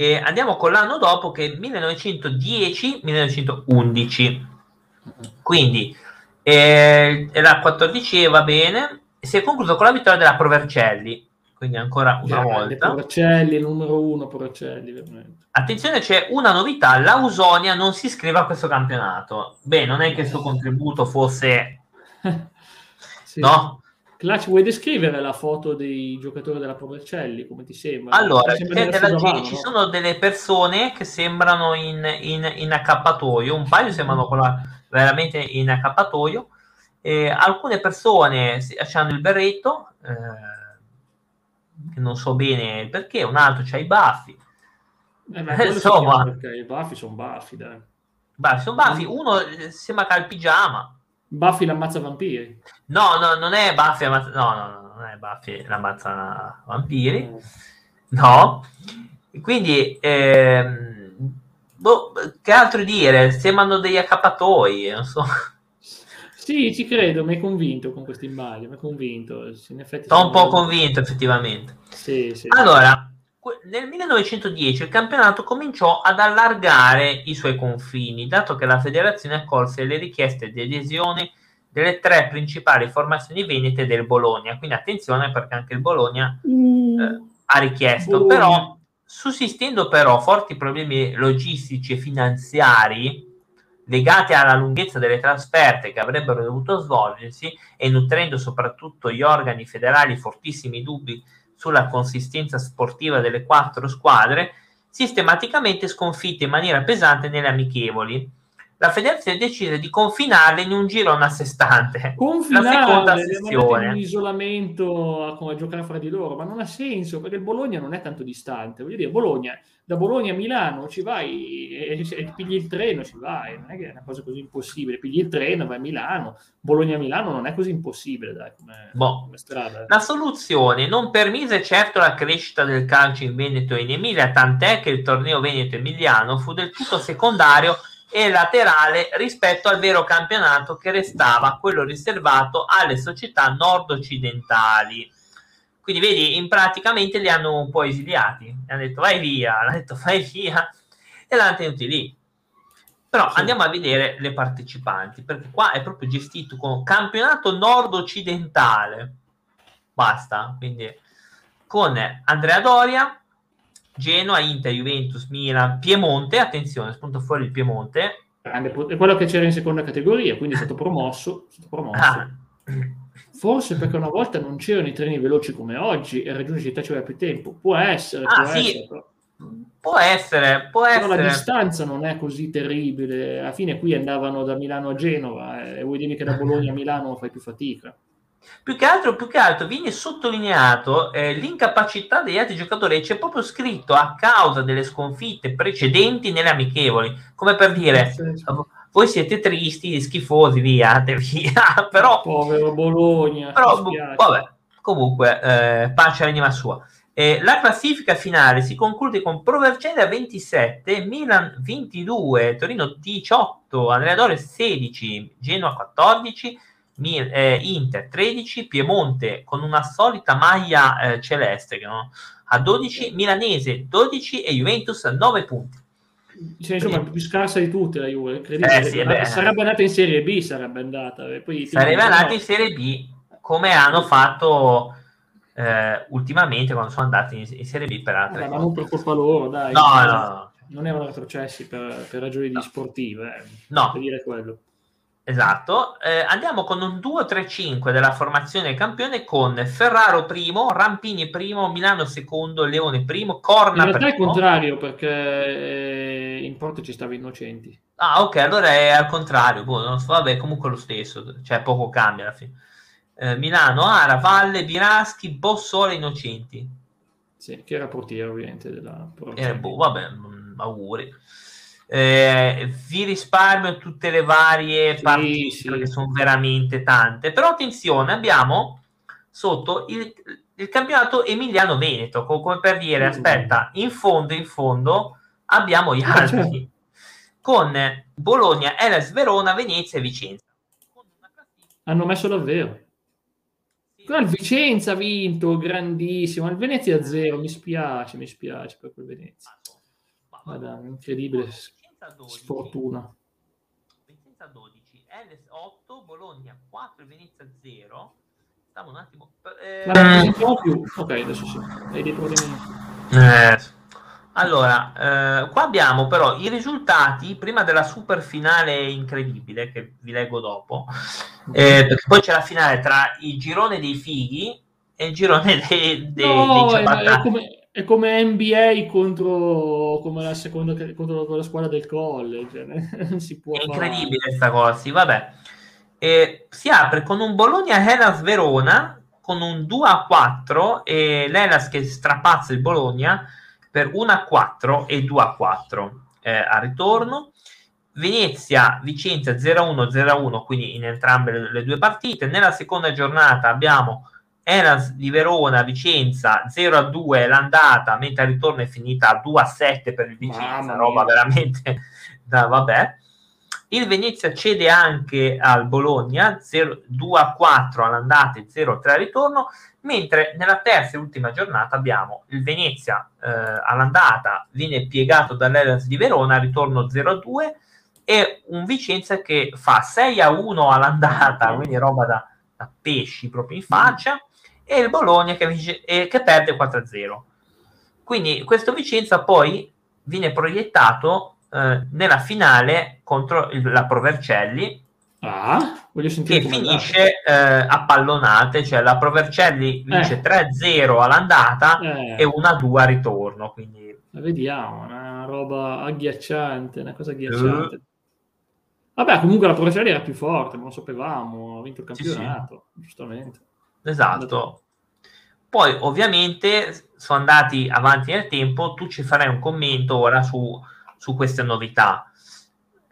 Speaker 1: E andiamo con l'anno dopo che è 1910-1911. Quindi eh, la 14 va bene. Si è concluso con la vittoria della Provercelli. Quindi ancora una Grande, volta.
Speaker 2: Provercelli, numero uno Provercelli, veramente.
Speaker 1: Attenzione, c'è una novità, l'Ausonia non si iscrive a questo campionato. Beh, non è che il suo contributo fosse sì. no?
Speaker 2: Clutch, vuoi descrivere la foto dei giocatori della Provercelli? Come ti sembra?
Speaker 1: Allora,
Speaker 2: Ti sembra
Speaker 1: c'è della
Speaker 2: Giovano,
Speaker 1: gente- ci
Speaker 2: no?
Speaker 1: sono delle persone che sembrano in, in- in accappatoio, un paio sembrano quella- veramente in accappatoio, e alcune persone hanno il berretto, eh, che non so bene il perché, un altro c'ha i baffi,
Speaker 2: Eh, beh,
Speaker 1: Insomma.
Speaker 2: i baffi sono baffi, dai.
Speaker 1: baffi sono baffi, uno eh, sembra che ha il pigiama,
Speaker 2: Buffy l'ammazza vampiri.
Speaker 1: no, no, non è Buffy, ammazza- no, no, no, non è Buffy, l'ammazza vampiri, No, quindi ehm, boh, che altro dire? Sembrano degli accappatoi, non so.
Speaker 2: Sì, ci credo, mi hai convinto con questa immagine, mi hai convinto. In effetti
Speaker 1: Sono un po' convinto effettivamente.
Speaker 2: Sì, sì.
Speaker 1: Allora, nel 1910 il campionato cominciò ad allargare i suoi confini, dato che la federazione accolse le richieste di adesione delle tre principali formazioni venete del Bologna. Quindi attenzione perché anche il Bologna
Speaker 2: Uh,
Speaker 1: eh, ha richiesto,
Speaker 2: Bologna.
Speaker 1: però sussistendo però forti problemi logistici e finanziari legati alla lunghezza delle trasferte che avrebbero dovuto svolgersi e nutrendo soprattutto gli organi federali fortissimi dubbi sulla consistenza sportiva delle quattro squadre, sistematicamente sconfitte in maniera pesante nelle amichevoli. La federazione decise di confinarle in un girone a sé stante.
Speaker 2: Confinare,
Speaker 1: La seconda sessione.
Speaker 2: in un isolamento a, come a giocare fra di loro, ma non ha senso perché il Bologna non è tanto distante. Voglio dire, Bologna, da Bologna a Milano ci vai e, e pigli il treno, ci vai, non è che è una cosa così impossibile. Pigli il treno, vai a Milano, Bologna a Milano non è così impossibile, dai, come,
Speaker 1: Boh.
Speaker 2: come strada.
Speaker 1: La soluzione non permise certo la crescita del calcio in Veneto e in Emilia, tant'è che il torneo Veneto-Emiliano fu del tutto secondario e laterale rispetto al vero campionato che restava quello riservato alle società nord-occidentali. Quindi vedi, in praticamente li hanno un po' esiliati, gli hanno detto vai via, hanno detto vai via e l'hanno tenuti lì. Però
Speaker 2: Sì.
Speaker 1: andiamo a vedere le partecipanti, perché qua è proprio gestito con campionato nord-occidentale. Basta, quindi con Andrea Doria, Genoa, Inter, Juventus, Milan, Piemonte, attenzione, spunta fuori il Piemonte.
Speaker 2: Grande È quello che c'era in seconda categoria, quindi è stato promosso. è stato promosso.
Speaker 1: Ah,
Speaker 2: Forse perché una volta non c'erano i treni veloci come oggi e raggiungere città ci aveva più tempo. Può essere,
Speaker 1: Ah,
Speaker 2: può
Speaker 1: sì.
Speaker 2: essere, però.
Speaker 1: può essere, può
Speaker 2: Però la
Speaker 1: essere.
Speaker 2: distanza non è così terribile. Alla fine qui andavano da Milano a Genova e vuoi dire che da Bologna a Milano fai più fatica.
Speaker 1: Più che altro, più che altro viene sottolineato eh, l'incapacità degli altri giocatori, e c'è proprio scritto a causa delle sconfitte precedenti nelle amichevoli, come per dire, voi siete tristi, schifosi, via, via, però
Speaker 2: Povero Bologna.
Speaker 1: Però, boh, vabbè, comunque, eh, pace all'anima sua. Eh, la classifica finale si conclude con Provercelli a 27, Milan 22, Torino 18, Andrea Dore 16, Genoa 14, Mi- eh, Inter 13, Piemonte con una solita maglia eh, celeste che no? a 12, Milanese 12 e Juventus 9 punti.
Speaker 2: Cioè, insomma, più scarsa di tutte la Juve.
Speaker 1: Eh, sì,
Speaker 2: sarebbe andata in Serie B, sarebbe andata. E poi
Speaker 1: Sarebbe
Speaker 2: no.
Speaker 1: andati in Serie B come hanno fatto eh, ultimamente quando sono andati in, in Serie B per altre
Speaker 2: Vabbè, ma non per colpa loro, dai.
Speaker 1: No, no, no.
Speaker 2: Non erano retrocessi per, per ragioni sportive. Eh.
Speaker 1: No.
Speaker 2: Per dire quello.
Speaker 1: Esatto, Eh, andiamo con un 2-3-5 della formazione campione con Ferraro primo, Rampini primo, Milano secondo, Leone primo,
Speaker 2: In
Speaker 1: Corna
Speaker 2: realtà è il
Speaker 1: primo.
Speaker 2: contrario, perché eh, in porto ci stava Innocenti.
Speaker 1: Ah, ok, allora è al contrario. Boh, non so, vabbè, comunque è lo stesso, cioè poco cambia alla fine. Eh, Milano, Ara, Valle, Biraschi, Bossola, Innocenti.
Speaker 2: Sì, che era portiere ovviamente della
Speaker 1: Eh, boh, vabbè, mm, auguri. Eh, vi risparmio tutte le varie
Speaker 2: Sì,
Speaker 1: partite
Speaker 2: sì.
Speaker 1: perché sono veramente tante. Però attenzione, abbiamo sotto il, il campionato Emiliano-Veneto, co- come per dire,
Speaker 2: Mm.
Speaker 1: aspetta, in fondo, in fondo abbiamo gli
Speaker 2: Ah,
Speaker 1: altri
Speaker 2: certo.
Speaker 1: con Bologna, Elas Verona, Venezia e Vicenza.
Speaker 2: Hanno messo davvero. Il Vicenza ha vinto, grandissimo. Il Venezia a zero, mi spiace, mi spiace per quel Venezia.
Speaker 1: Ma-
Speaker 2: Guarda, incredibile
Speaker 1: Vicenza 12,
Speaker 2: sfortuna.
Speaker 1: Vicenza 12, Eles 8, Bologna 4 e Venezia 0. Stavo un attimo. eh,
Speaker 2: più. Ok, adesso sì. Hai dei problemi.
Speaker 1: eh, Allora, eh, qua abbiamo però i risultati prima della super finale incredibile, che vi leggo dopo, eh, perché poi c'è la finale tra il girone dei fighi e il girone dei, dei,
Speaker 2: no,
Speaker 1: dei
Speaker 2: è, è, come, è, come, NBA contro come la seconda contro la squadra del college. Non si può
Speaker 1: è incredibile questa cosa, sì, vabbè. E si apre con un Bologna-Hellas Verona con un 2 a 4 e l'Hellas che strapazza il Bologna per 1 a 4 e 2 a 4 eh, a ritorno. Venezia Vicenza 0-1 0-1 quindi in entrambe le, le, due partite nella seconda giornata abbiamo Eras di Verona Vicenza 0-2 l'andata mentre il ritorno è finita 2-7 per il Vicenza roba veramente da vabbè. Il Venezia cede anche al Bologna 2-4 all'andata e 0-3 al ritorno mentre nella terza e ultima giornata abbiamo il Venezia eh, all'andata viene piegato dall'Elas di Verona, ritorno 0-2 e un Vicenza che fa 6-1 all'andata, quindi roba da, da pesci proprio in faccia, e il Bologna che, vince, eh, che perde 4-0. Quindi questo Vicenza poi viene proiettato eh, nella finale contro il, la Provercelli
Speaker 2: Ah,
Speaker 1: che finisce eh, a pallonate, cioè la Provercelli vince eh. 3-0 all'andata eh. e 1-2 a ritorno. Quindi...
Speaker 2: Vediamo, una roba agghiacciante, una cosa agghiacciante. Uh. Vabbè, comunque la Provercelli era più forte, non lo sapevamo, ha vinto il campionato, sì, sì. giustamente.
Speaker 1: Esatto. Poi ovviamente sono andati avanti nel tempo, tu ci farai un commento ora su, su queste novità.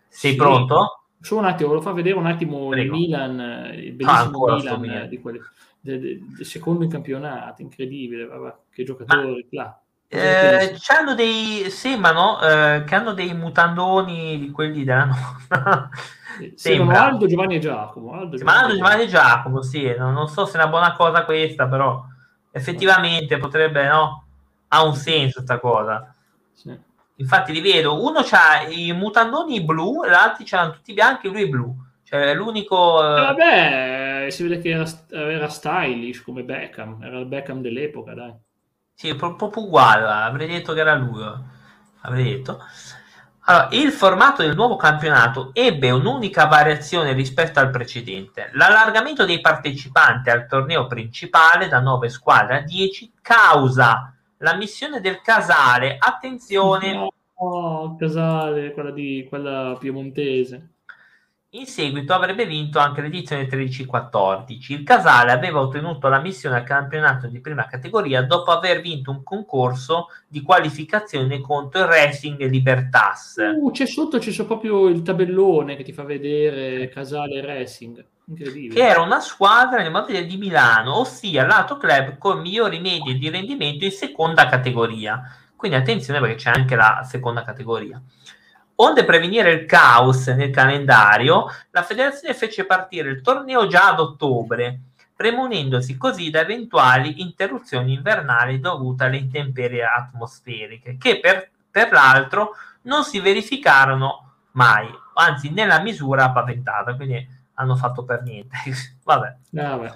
Speaker 1: Sei sì. pronto?
Speaker 2: Solo un attimo, volevo far vedere un attimo Prego. il Milan, il bellissimo ah, Milan di quelli, de, de, de, secondo in campionato, incredibile, vabbè, che giocatori
Speaker 1: Ma... là. Eh, c'hanno dei sembrano eh, che hanno dei mutandoni di quelli della nonna.
Speaker 2: Sembrano Aldo, Giovanni e Giacomo.
Speaker 1: Aldo, Giovanni, Aldo, Giovanni e Giacomo, sì, non, non, so se è una buona cosa questa, però effettivamente potrebbe, no? Ha un senso questa cosa. Sì. Infatti li vedo, uno ha i mutandoni blu, e l'altro c'erano tutti bianchi lui blu. Cioè, l'unico...
Speaker 2: Eh, vabbè, si vede che era, era, stylish come Beckham, era il Beckham dell'epoca, dai.
Speaker 1: Sì, proprio uguale, avrei detto che era lui, avrei detto. Allora, il formato del nuovo campionato ebbe un'unica variazione rispetto al precedente. L'allargamento dei partecipanti al torneo principale da 9 squadre a 10 causa la missione del Casale, attenzione.
Speaker 2: Oh, Casale, quella, di, quella piemontese.
Speaker 1: In seguito avrebbe vinto anche l'edizione 13-14. Il Casale aveva ottenuto la missione al campionato di prima categoria dopo aver vinto un concorso di qualificazione contro il Racing Libertas.
Speaker 2: Uh, c'è sotto c'è proprio il tabellone che ti fa vedere Casale Racing.
Speaker 1: Che era una squadra nel modello di Milano, ossia l'altro club con migliori medie di rendimento in seconda categoria. Quindi attenzione perché c'è anche la seconda categoria. Onde prevenire il caos nel calendario, la federazione fece partire il torneo già ad ottobre, premunendosi così da eventuali interruzioni invernali dovute alle intemperie atmosferiche, che per, per l'altro non si verificarono mai, anzi nella misura paventata. Quindi hanno fatto per niente. Vabbè. Vabbè.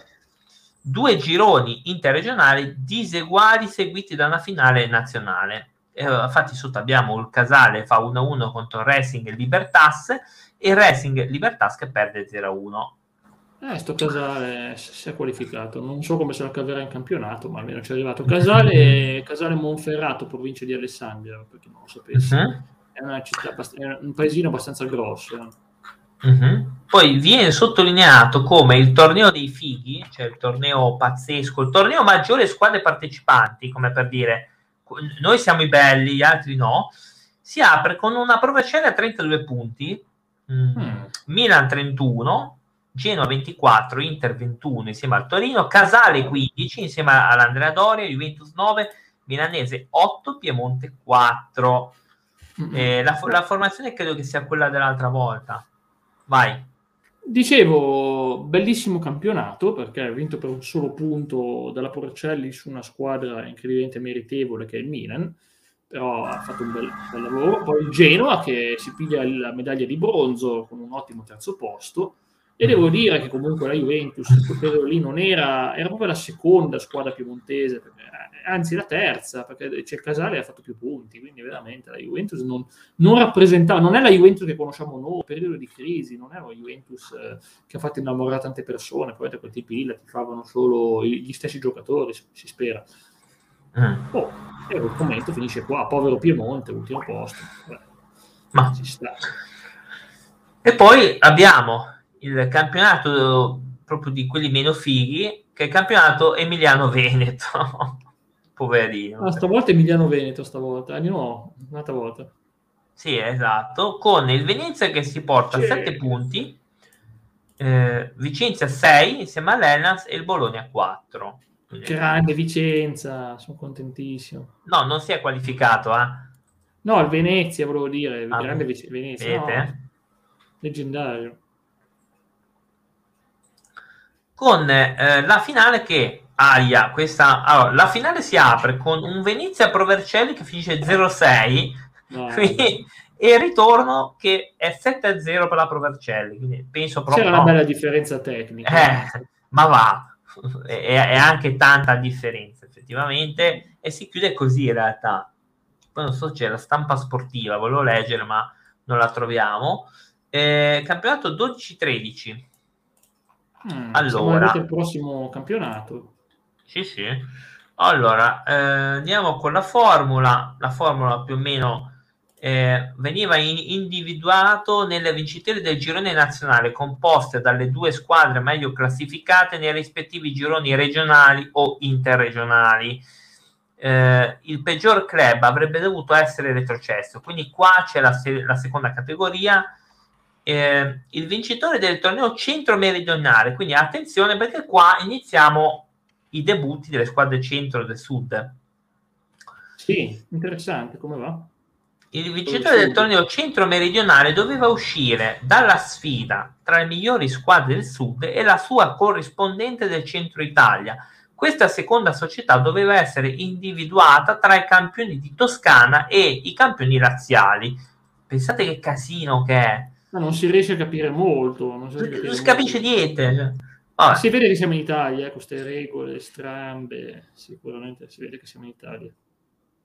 Speaker 1: Due gironi interregionali diseguali seguiti da una finale nazionale. Eh, infatti sotto abbiamo il Casale fa 1-1 contro Racing e Libertas e il Racing Libertas che perde 0-1.
Speaker 2: Eh, sto Casale si è qualificato, non so come se la caverà in campionato, ma almeno ci è arrivato. Casale, Casale Monferrato, provincia di Alessandria, per chi non lo sapesse. Uh-huh. È una città, è un paesino abbastanza grosso.
Speaker 1: Uh-huh. Poi viene sottolineato come il torneo dei fighi, cioè il torneo pazzesco, il torneo maggiore squadre partecipanti, come per dire noi siamo i belli, gli altri no, si apre con una provazione a 32 punti, mm. Mm. Milan 31, Genoa 24, Inter 21 insieme al Torino, Casale 15 insieme all'Andrea Doria, Juventus 9, Milanese 8, Piemonte 4. Mm. Eh, la, la formazione credo che sia quella dell'altra volta. Vai.
Speaker 2: Dicevo, bellissimo campionato perché ha vinto per un solo punto dalla Porcelli su una squadra incredibilmente meritevole che è il Milan, però ha fatto un bel, bel lavoro. Poi il Genoa che si piglia la medaglia di bronzo con un ottimo terzo posto E devo dire che comunque la Juventus in quel periodo lì non era, era proprio la seconda squadra piemontese, perché, anzi la terza, perché c'è il Casale ha fatto più punti, quindi veramente la Juventus non, non rappresentava, non è la Juventus che conosciamo noi, periodo di crisi, non è la Juventus eh, che ha fatto innamorare tante persone, poi da quel tipo lì la tifavano solo gli stessi giocatori, si spera. Mm. Oh, e il commento finisce qua, povero Piemonte, ultimo posto. Beh,
Speaker 1: Ma ci sta. E poi abbiamo il campionato proprio di quelli meno fighi, che è il campionato Emiliano-Veneto. Poverino.
Speaker 2: Ah, stavolta Emiliano-Veneto, stavolta. Ah, no, un'altra volta.
Speaker 1: Sì, esatto. Con il Venezia che si porta a 7 punti, eh, Vicenza 6 insieme all'Elnas e il Bologna 4.
Speaker 2: Grande Vicenza, sono contentissimo.
Speaker 1: No, non si è qualificato, eh?
Speaker 2: No, il Venezia, volevo dire, il ah, grande Venezia. No, leggendario
Speaker 1: con eh, la finale che aia, questa allora, la finale si apre con un Venezia Provercelli che finisce 0-6 no, quindi, e il ritorno che è 7-0 per la Provercelli quindi penso proprio
Speaker 2: c'era una bella differenza tecnica.
Speaker 1: Eh, ma va. È, è, anche tanta differenza effettivamente e si chiude così in realtà. Poi non so c'è la stampa sportiva volevo leggere ma non la troviamo. Eh, campionato 12-13
Speaker 2: Mm, allora, il prossimo campionato.
Speaker 1: Sì, sì. Allora, eh, andiamo con la formula. La formula più o meno eh, veniva in- individuato nelle vincitrici del girone nazionale, composte dalle due squadre meglio classificate nei rispettivi gironi regionali o interregionali. Eh, il peggior club avrebbe dovuto essere retrocesso, quindi qua c'è la, se- la seconda categoria eh, il vincitore del torneo centro meridionale. Quindi attenzione perché qua iniziamo i debutti delle squadre centro del sud.
Speaker 2: Sì, interessante, come va?
Speaker 1: Il vincitore del torneo centro meridionale doveva uscire dalla sfida tra le migliori squadre del sud e la sua corrispondente del centro Italia. Questa seconda società doveva essere individuata tra i campioni di Toscana e i campioni razziali. Pensate che casino che è
Speaker 2: ma non si riesce a capire molto. Non si,
Speaker 1: capire non si capisce niente.
Speaker 2: Cioè. Si vede che siamo in Italia, con queste regole strambe, sicuramente si vede che siamo in Italia.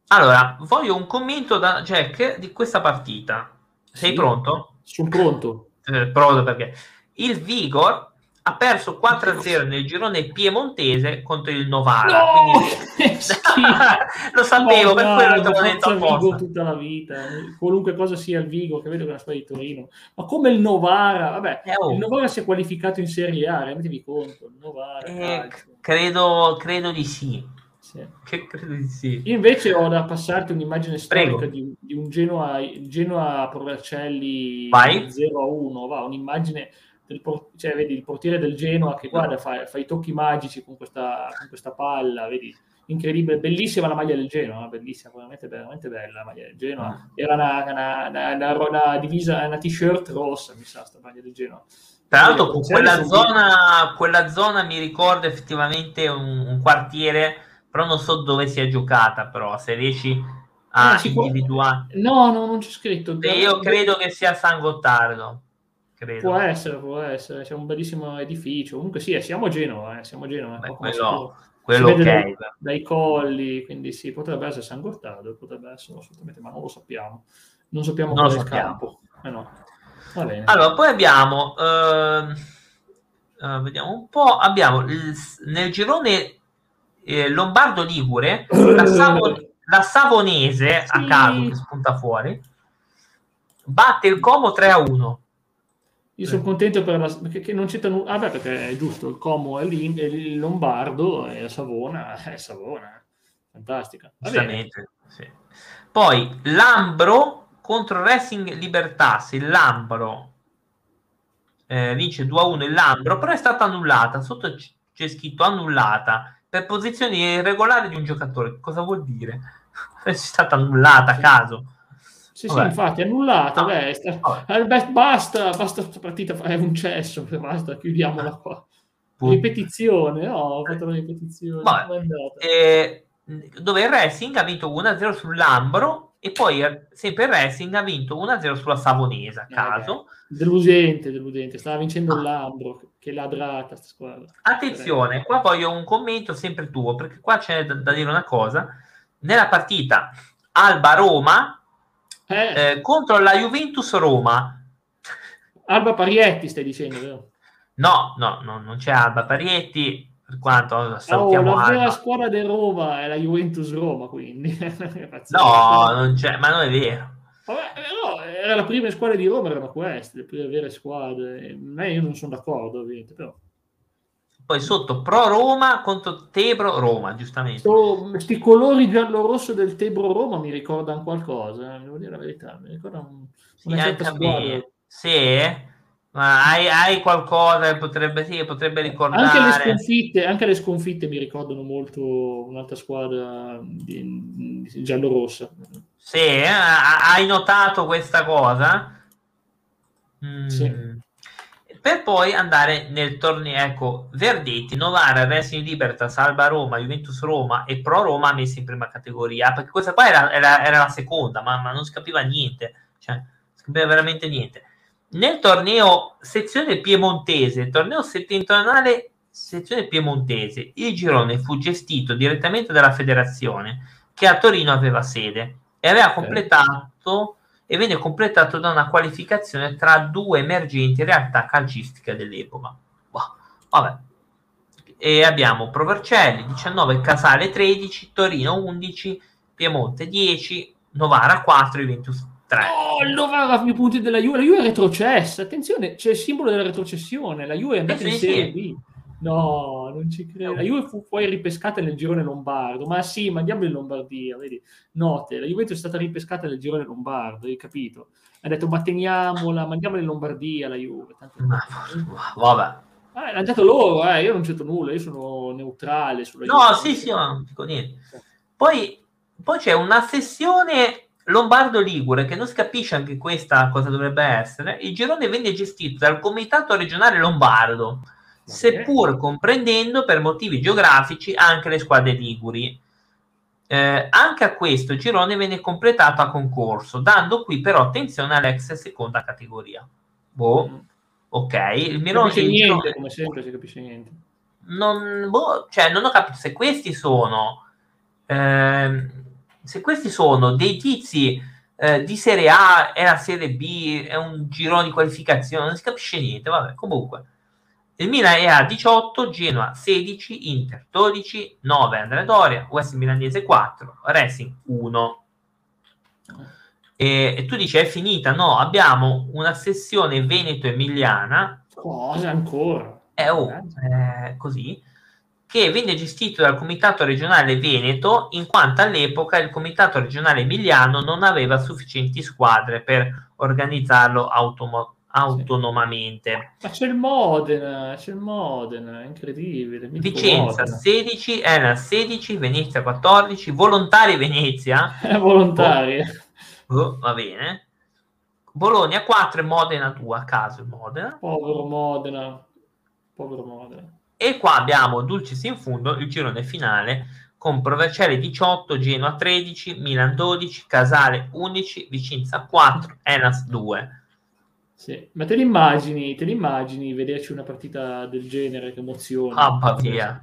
Speaker 1: Allora, voglio un commento da Jack di questa partita. Sei sì, pronto?
Speaker 2: Sono pronto.
Speaker 1: Eh, pronto perché il Vigor ha perso 4-0 nel girone piemontese contro il Novara. No! Quindi... lo sapevo, no, per no, quello che ho detto
Speaker 2: apposta. tutta la vita, qualunque cosa sia il Vigo, che vedo che è una squadra di Torino. Ma come il Novara, vabbè, eh, oh. il Novara si è qualificato in Serie A, rendetevi conto, il Novara.
Speaker 1: Eh, credo, credo di sì. sì. Che credo di sì.
Speaker 2: Io invece ho da passarti un'immagine storica di, di, un Genoa, Genoa Provercelli 0-1, va, un'immagine del, cioè, vedi il portiere del Genoa che guarda, fa, fa i tocchi magici con questa, con questa, palla, vedi, incredibile, bellissima la maglia del Genoa, bellissima, veramente, veramente bella la maglia del Genoa. Mm. Era una, una, una, una, divisa, una t-shirt rossa, mi sa, sta maglia del Genoa.
Speaker 1: Tra l'altro, quella zona, quella zona mi ricorda effettivamente un, un, quartiere, però non so dove sia giocata, però se riesci a ah, individuare...
Speaker 2: No, no, non c'è scritto.
Speaker 1: io credo che sia San Gottardo
Speaker 2: credo. Può essere, può essere, c'è un bellissimo edificio. Comunque sì, siamo a Genova, eh, siamo a Genova.
Speaker 1: Beh, quello, quello ok.
Speaker 2: Dai, dai, colli, quindi sì, potrebbe essere San Gottardo, potrebbe essere assolutamente, ma non lo sappiamo. Non sappiamo
Speaker 1: non qual è il campo.
Speaker 2: Eh no.
Speaker 1: Allora, poi abbiamo, uh, uh, vediamo un po', abbiamo il, nel girone eh, Lombardo-Ligure, la, Savon- la, Savonese, sì. a caso che spunta fuori, batte il Como 3 a 1.
Speaker 2: Io sono contento per la, perché non c'è nulla. Ah, beh, perché è giusto, il Como è, lì, è il Lombardo e Savona è Savona. Fantastica.
Speaker 1: Giustamente, sì. Poi Lambro contro Racing Libertas. Il Lambro eh, vince 2 a 1 il Lambro, però è stata annullata. Sotto c'è scritto annullata per posizioni irregolari di un giocatore. Cosa vuol dire? è stata annullata a caso.
Speaker 2: Sì, Vabbè. sì, infatti, annullata. No. Beh, sta... eh, beh, basta, basta questa partita, è un cesso, basta, chiudiamola qua. Puh. Ripetizione, no, ho fatto una ripetizione.
Speaker 1: Eh, dove il Racing ha vinto 1-0 sull'Ambro e poi eh, sempre il Racing ha vinto 1-0 sulla Savonese a caso.
Speaker 2: Eh, deludente, deludente, stava vincendo ah. il Lambro, che ladrata sta squadra.
Speaker 1: Attenzione, qua voglio un commento sempre tuo, perché qua c'è da, da dire una cosa. Nella partita Alba-Roma eh. Eh, contro la Juventus-Roma.
Speaker 2: Alba Parietti stai dicendo, vero?
Speaker 1: No, no, no, non c'è Alba Parietti, per quanto salutiamo
Speaker 2: oh, la vera squadra di Roma è la Juventus Roma, quindi.
Speaker 1: no, non c'è, ma non è vero.
Speaker 2: Vabbè, no, era la prima squadra di Roma, erano queste, le prime vere squadre. Eh, io non sono d'accordo, ovviamente, però.
Speaker 1: Poi sotto Pro Roma contro Tebro Roma, giustamente.
Speaker 2: Questi colori giallo-rosso del Tebro Roma mi ricordano qualcosa, eh, devo dire la verità, mi ricordano un, una
Speaker 1: sì, certa squadra. Sì, ma hai, hai, qualcosa che potrebbe, sì, potrebbe ricordare?
Speaker 2: Anche le, sconfitte, anche le sconfitte mi ricordano molto un'altra squadra di, di giallo-rossa.
Speaker 1: Sì, eh? hai notato questa cosa?
Speaker 2: Mm. Sì.
Speaker 1: Per poi andare nel torneo, ecco, Verdetti, Novara, Racing Libertas, Alba Roma, Juventus Roma e Pro Roma messi in prima categoria, perché questa qua era, era, era la seconda, ma, ma non si capiva niente, cioè, non si capiva veramente niente. Nel torneo sezione piemontese, torneo settentrionale sezione piemontese, il girone fu gestito direttamente dalla federazione che a Torino aveva sede e aveva completato e venne completato da una qualificazione tra due emergenti realtà calcistiche dell'epoca. Wow. Vabbè. E abbiamo Provercelli 19, Casale 13, Torino 11, Piemonte 10, Novara 4, Juventus 3.
Speaker 2: Oh, il Novara più punti della Juve. La Juve è retrocessa. Attenzione, c'è il simbolo della retrocessione. La Juve è andata in Serie B. No, non ci credo. La Juve fu poi ripescata nel girone lombardo. Ma sì, mandiamo in Lombardia, vedi? Note, la Juventus è stata ripescata nel girone lombardo, hai capito? Ha detto, ma teniamola, mandiamola in Lombardia la Juve. Tanto...
Speaker 1: vabbè.
Speaker 2: Ah, l'hanno detto loro, eh. io non c'entro nulla, io sono neutrale sulla
Speaker 1: No, Juve. sì, sì, ma non dico niente. Poi, poi c'è una sessione Lombardo Ligure, che non si capisce anche questa cosa dovrebbe essere, il girone venne gestito dal Comitato regionale lombardo, seppur comprendendo per motivi geografici anche le squadre liguri. Eh, anche a questo il girone venne completato a concorso, dando qui però attenzione all'ex seconda categoria. Boh, mm. ok.
Speaker 2: Il Mirone non niente, girone... come sempre si capisce niente.
Speaker 1: Non, boh, cioè, non ho capito se questi sono... Eh, se questi sono dei tizi eh, di Serie A e la Serie B, è un girone di qualificazione, non si capisce niente, vabbè, comunque. Il Milan è a 18, Genoa 16, Inter 12, 9 Andrea Doria, West Milanese 4, Racing 1. E, e, tu dici è finita? No, abbiamo una sessione veneto-emiliana.
Speaker 2: Cosa ancora?
Speaker 1: È oh, eh, così che venne gestito dal Comitato regionale Veneto in quanto all'epoca il Comitato regionale Emiliano non aveva sufficienti squadre per organizzarlo automo- autonomamente.
Speaker 2: Ma c'è il Modena, c'è il Modena, è incredibile.
Speaker 1: Vicenza Modena. 16, era 16, Venezia 14, Volontari Venezia.
Speaker 2: volontari.
Speaker 1: Oh, oh, va bene. Bologna 4 e Modena 2 a caso Modena.
Speaker 2: Povero Modena. Povero Modena.
Speaker 1: E qua abbiamo Dulcis in fondo il girone finale con Provercelli 18, Genoa 13, Milan 12, Casale 11, Vicenza 4, Enas 2.
Speaker 2: Sì, ma te l'immagini, te l'immagini vederci una partita del genere, che emozione.
Speaker 1: Ah, via.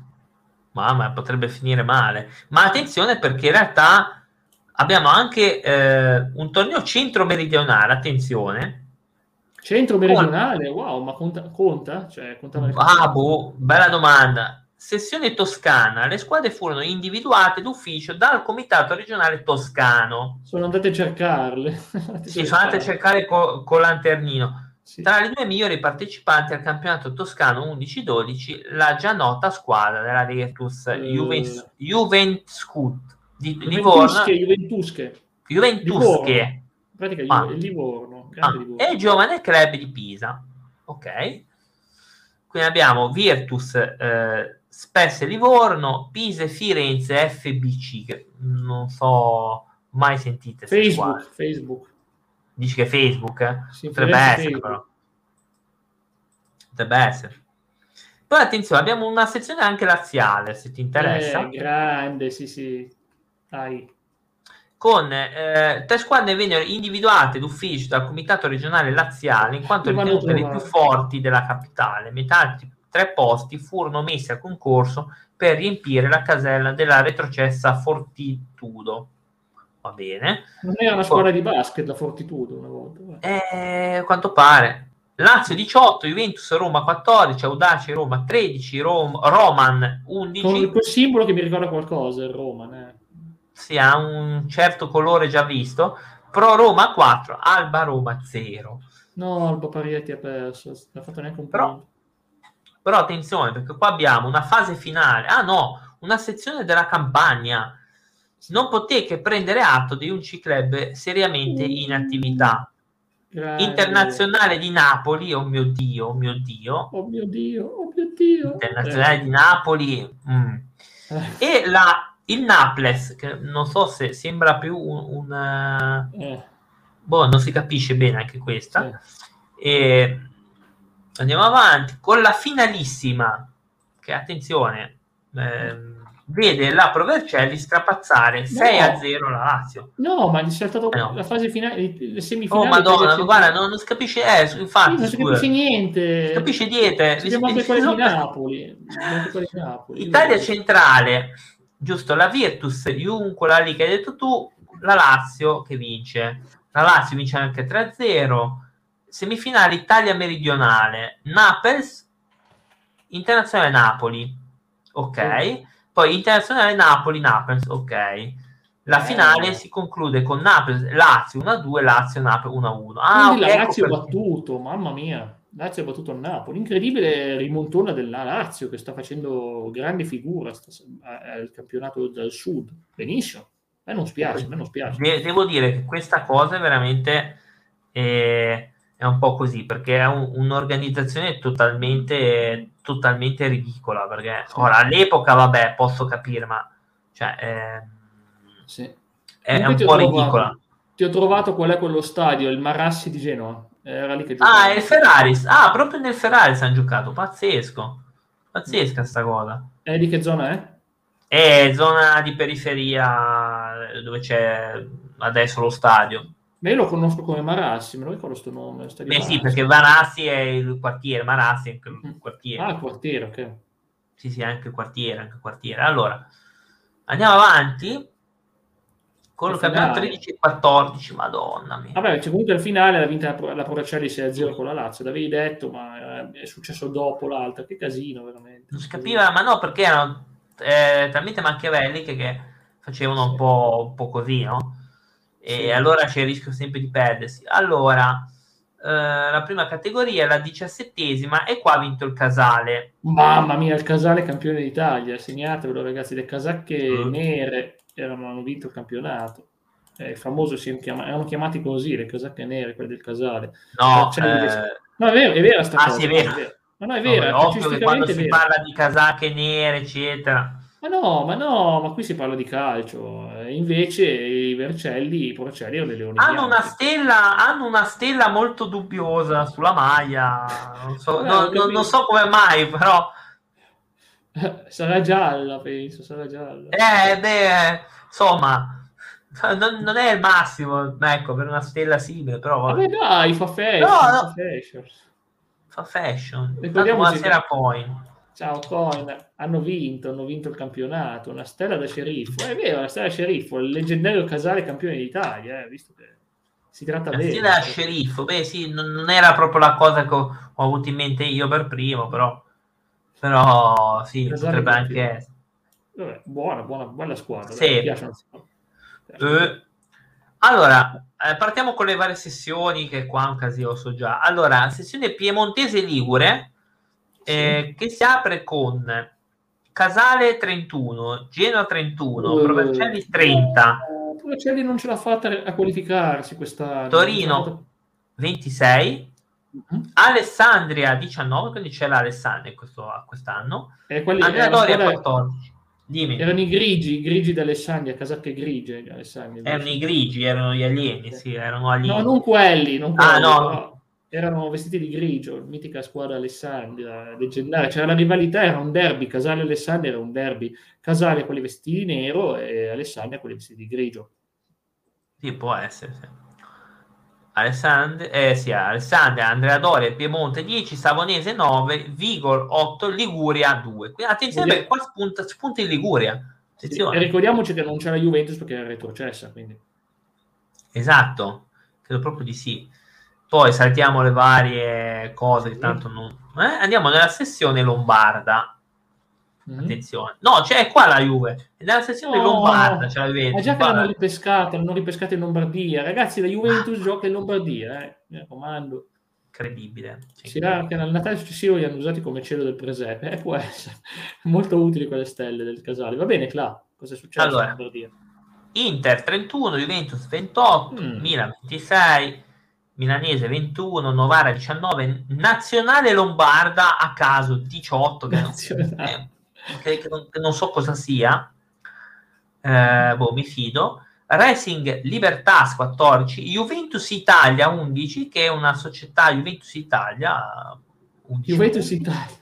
Speaker 1: Mamma, potrebbe finire male. Ma attenzione perché in realtà abbiamo anche eh, un torneo centro-meridionale, attenzione,
Speaker 2: Centro meridionale, wow, ma conta? conta? Cioè,
Speaker 1: ah, boh, bella domanda. Sessione toscana, le squadre furono individuate d'ufficio dal comitato regionale toscano.
Speaker 2: Sono andate a cercarle.
Speaker 1: sì, sono andate a cercare co- con lanternino. Sì. Tra le due migliori partecipanti al campionato toscano 11-12, la già nota squadra della Virtus uh, Juventus, Juventus di Livorno.
Speaker 2: Juventusche.
Speaker 1: Juventusche.
Speaker 2: In pratica ah. Livorno.
Speaker 1: Ah, e il giovane club di Pisa. Ok. Quindi abbiamo Virtus, eh, Spesse Livorno, Pisa e Firenze FBC, che non so mai sentite.
Speaker 2: Facebook, Facebook.
Speaker 1: Dici che Facebook? Eh? Sì, Potrebbe essere Facebook. però. Potrebbe essere. Poi attenzione, abbiamo una sezione anche laziale, se ti interessa.
Speaker 2: Eh, grande, sì, sì. Dai
Speaker 1: con eh, tre squadre vennero individuate d'ufficio dal comitato regionale laziale in quanto ritenute le più forti della capitale. Metà tre posti furono messi a concorso per riempire la casella della retrocessa Fortitudo. Va bene.
Speaker 2: Non era una squadra di basket la Fortitudo una volta?
Speaker 1: Eh, quanto pare. Lazio 18, Juventus Roma 14, Audace Roma 13, Rom- Roman 11.
Speaker 2: Con quel simbolo che mi ricorda qualcosa, il Roman. Eh
Speaker 1: sì, ha un certo colore già visto. Pro Roma 4, Alba Roma 0.
Speaker 2: No, Alba Parietti ha perso, non ha fatto neanche un
Speaker 1: però, però attenzione, perché qua abbiamo una fase finale. Ah no, una sezione della campagna. Non poté che prendere atto di un C-Club seriamente in attività. Grande. Internazionale di Napoli, oh mio Dio, oh mio Dio.
Speaker 2: Oh mio Dio, oh mio Dio.
Speaker 1: Internazionale eh. di Napoli. Mm. Eh. E la il Naples, che non so se sembra più un... un eh. Boh, non si capisce bene anche questa. E andiamo avanti con la finalissima, che attenzione, ehm, vede la Provercelli strapazzare no. 6 a 0 la Lazio.
Speaker 2: No, ma è saltato eh no. la fase finale, le semifinali.
Speaker 1: Oh madonna, guarda, non, non si capisce, eh, infatti,
Speaker 2: non si capisce niente.
Speaker 1: Si capisce dietro.
Speaker 2: Si anche quelle di Napoli.
Speaker 1: Italia centrale giusto la Virtus, Jun, quella lì che hai detto tu, la Lazio che vince. La Lazio vince anche 3-0. Semifinale Italia meridionale, Naples, Internazionale Napoli, ok. Sì. Poi Internazionale Napoli, Naples, ok. La eh. finale si conclude con Naples, Lazio 1-2, Lazio Napoli 1-1.
Speaker 2: Ah, Quindi okay, la Lazio ecco battuto, mamma mia. Lazio ha battuto il Napoli, incredibile rimontona della Lazio che sta facendo grande figura al campionato del sud, benissimo, a me non spiace, a me non spiace.
Speaker 1: devo dire che questa cosa è veramente eh, è un po' così, perché è un, un'organizzazione totalmente, totalmente ridicola, perché ora all'epoca vabbè posso capire, ma cioè, eh,
Speaker 2: sì.
Speaker 1: è, è un po' trovato, ridicola.
Speaker 2: Ti ho trovato qual è quello stadio, il Marassi di Genoa. Era lì che
Speaker 1: ah, è il Ferrari. Ah, proprio nel Ferrari hanno giocato. Pazzesco. Pazzesca sta cosa.
Speaker 2: E di che zona è?
Speaker 1: È zona di periferia dove c'è adesso lo stadio.
Speaker 2: Ma io lo conosco come Marassi, me lo ricordo questo nome.
Speaker 1: Beh Marassi. sì, perché Marassi è il quartiere, Marassi è il mm. quartiere.
Speaker 2: Ah, il quartiere, ok.
Speaker 1: Sì, sì, anche il quartiere, anche il quartiere. Allora, andiamo avanti quello che abbiamo 13 e 14, madonna mia.
Speaker 2: Vabbè, cioè, comunque al finale l'ha vinta la, la Proracelli 6-0 con la Lazio, l'avevi detto, ma eh, è successo dopo l'altra, che casino veramente.
Speaker 1: Non si capiva, ma no, perché erano eh, talmente machiavelliche che facevano sì. un, po', un po' così, no? E sì. allora c'è il rischio sempre di perdersi. Allora, eh, la prima categoria è la diciassettesima e qua ha vinto il Casale.
Speaker 2: Mamma mia, il Casale campione d'Italia, segnatevelo ragazzi, le casacche mm. nere erano, hanno vinto il campionato. È eh, famoso, si chiama, erano chiamati così le casacche nere, quelle del casale.
Speaker 1: No, eh...
Speaker 2: no è vero, è vera sta
Speaker 1: ah,
Speaker 2: cosa.
Speaker 1: Sì, è vero.
Speaker 2: No, no, è vero.
Speaker 1: No, ovvio che quando si parla di casacche nere, eccetera.
Speaker 2: Ma no, ma no, ma qui si parla di calcio. Invece i Vercelli, i Porcelli erano dei leoni.
Speaker 1: Hanno una, stella, hanno una stella molto dubbiosa sulla maglia. Non so, Vabbè, no, non so come mai, però
Speaker 2: sarà gialla, penso, sarà gialla.
Speaker 1: Eh, beh, insomma, non, non, è il massimo, ecco, per una stella simile, però...
Speaker 2: Vabbè, dai, fa fashion. No, no. Fa fashion.
Speaker 1: Fa fashion. Buonasera poi.
Speaker 2: Ciao Coin, hanno vinto, hanno vinto il campionato, una stella da sceriffo. È vero, la stella da sceriffo, il leggendario Casale campione d'Italia, eh, visto che si tratta la bene.
Speaker 1: La stella da sceriffo, beh sì, non, non, era proprio la cosa che ho, ho avuto in mente io per primo, però però sì, esatto, potrebbe anche essere.
Speaker 2: Vabbè, buona, buona, bella squadra.
Speaker 1: Sì. Eh, allora, eh, partiamo con le varie sessioni, che qua un casino so già. Allora, sessione piemontese Ligure, eh, sì. che si apre con Casale 31, Genoa 31, uh, Provercelli 30.
Speaker 2: Uh, Provercelli non ce l'ha fatta a qualificarsi questa
Speaker 1: Torino 26, Mm-hmm. Alessandria 19, quindi c'è l'Alessandria questo, quest'anno.
Speaker 2: E quelli
Speaker 1: Andrea 14. Dimmi.
Speaker 2: Erano i grigi, i grigi d'Alessandria, casacche grigie.
Speaker 1: Erano i grigi, erano gli alieni, sì, erano alieni.
Speaker 2: No, non quelli, non ah, quelli, ah, no. Erano vestiti di grigio, mitica squadra Alessandria, leggendaria. C'era la rivalità, era un derby, Casale Alessandria era un derby. Casale quelli vestiti di nero e Alessandria quelli vestiti di grigio.
Speaker 1: Sì, può essere. Sì. Alessandria, eh, sì, Alessandria, Andrea Doria, Piemonte 10, Savonese 9, Vigor 8, Liguria 2. Quindi attenzione perché qua spunta, spunta in Liguria.
Speaker 2: Attenzione. E ricordiamoci che non c'è la Juventus perché era retrocessa. Quindi.
Speaker 1: Esatto, credo proprio di sì. Poi saltiamo le varie cose che tanto non... Eh? Andiamo nella sessione lombarda. Mm-hmm. Attenzione. No, c'è qua la Juve. È nella sessione no, lombarda c'è la.
Speaker 2: Ma già che l'hanno ripescata, l'hanno ripescata in Lombardia. Ragazzi, la Juventus ah. gioca in Lombardia, eh. Mi raccomando.
Speaker 1: Incredibile.
Speaker 2: Si che nel Natale successivo li hanno usati come cielo del presepe. Eh, può essere. Molto utili quelle stelle del casale. Va bene, Cla, cosa è successo
Speaker 1: allora, in Lombardia? Inter 31, Juventus 28, mm. Milan 26, Milanese 21, Novara 19, Nazionale Lombarda a caso 18, che, non, che, che, non, che non, so cosa sia, eh, boh, mi fido. Racing Libertas 14, Juventus Italia 11, che è una società Juventus Italia
Speaker 2: 11. Juventus Italia.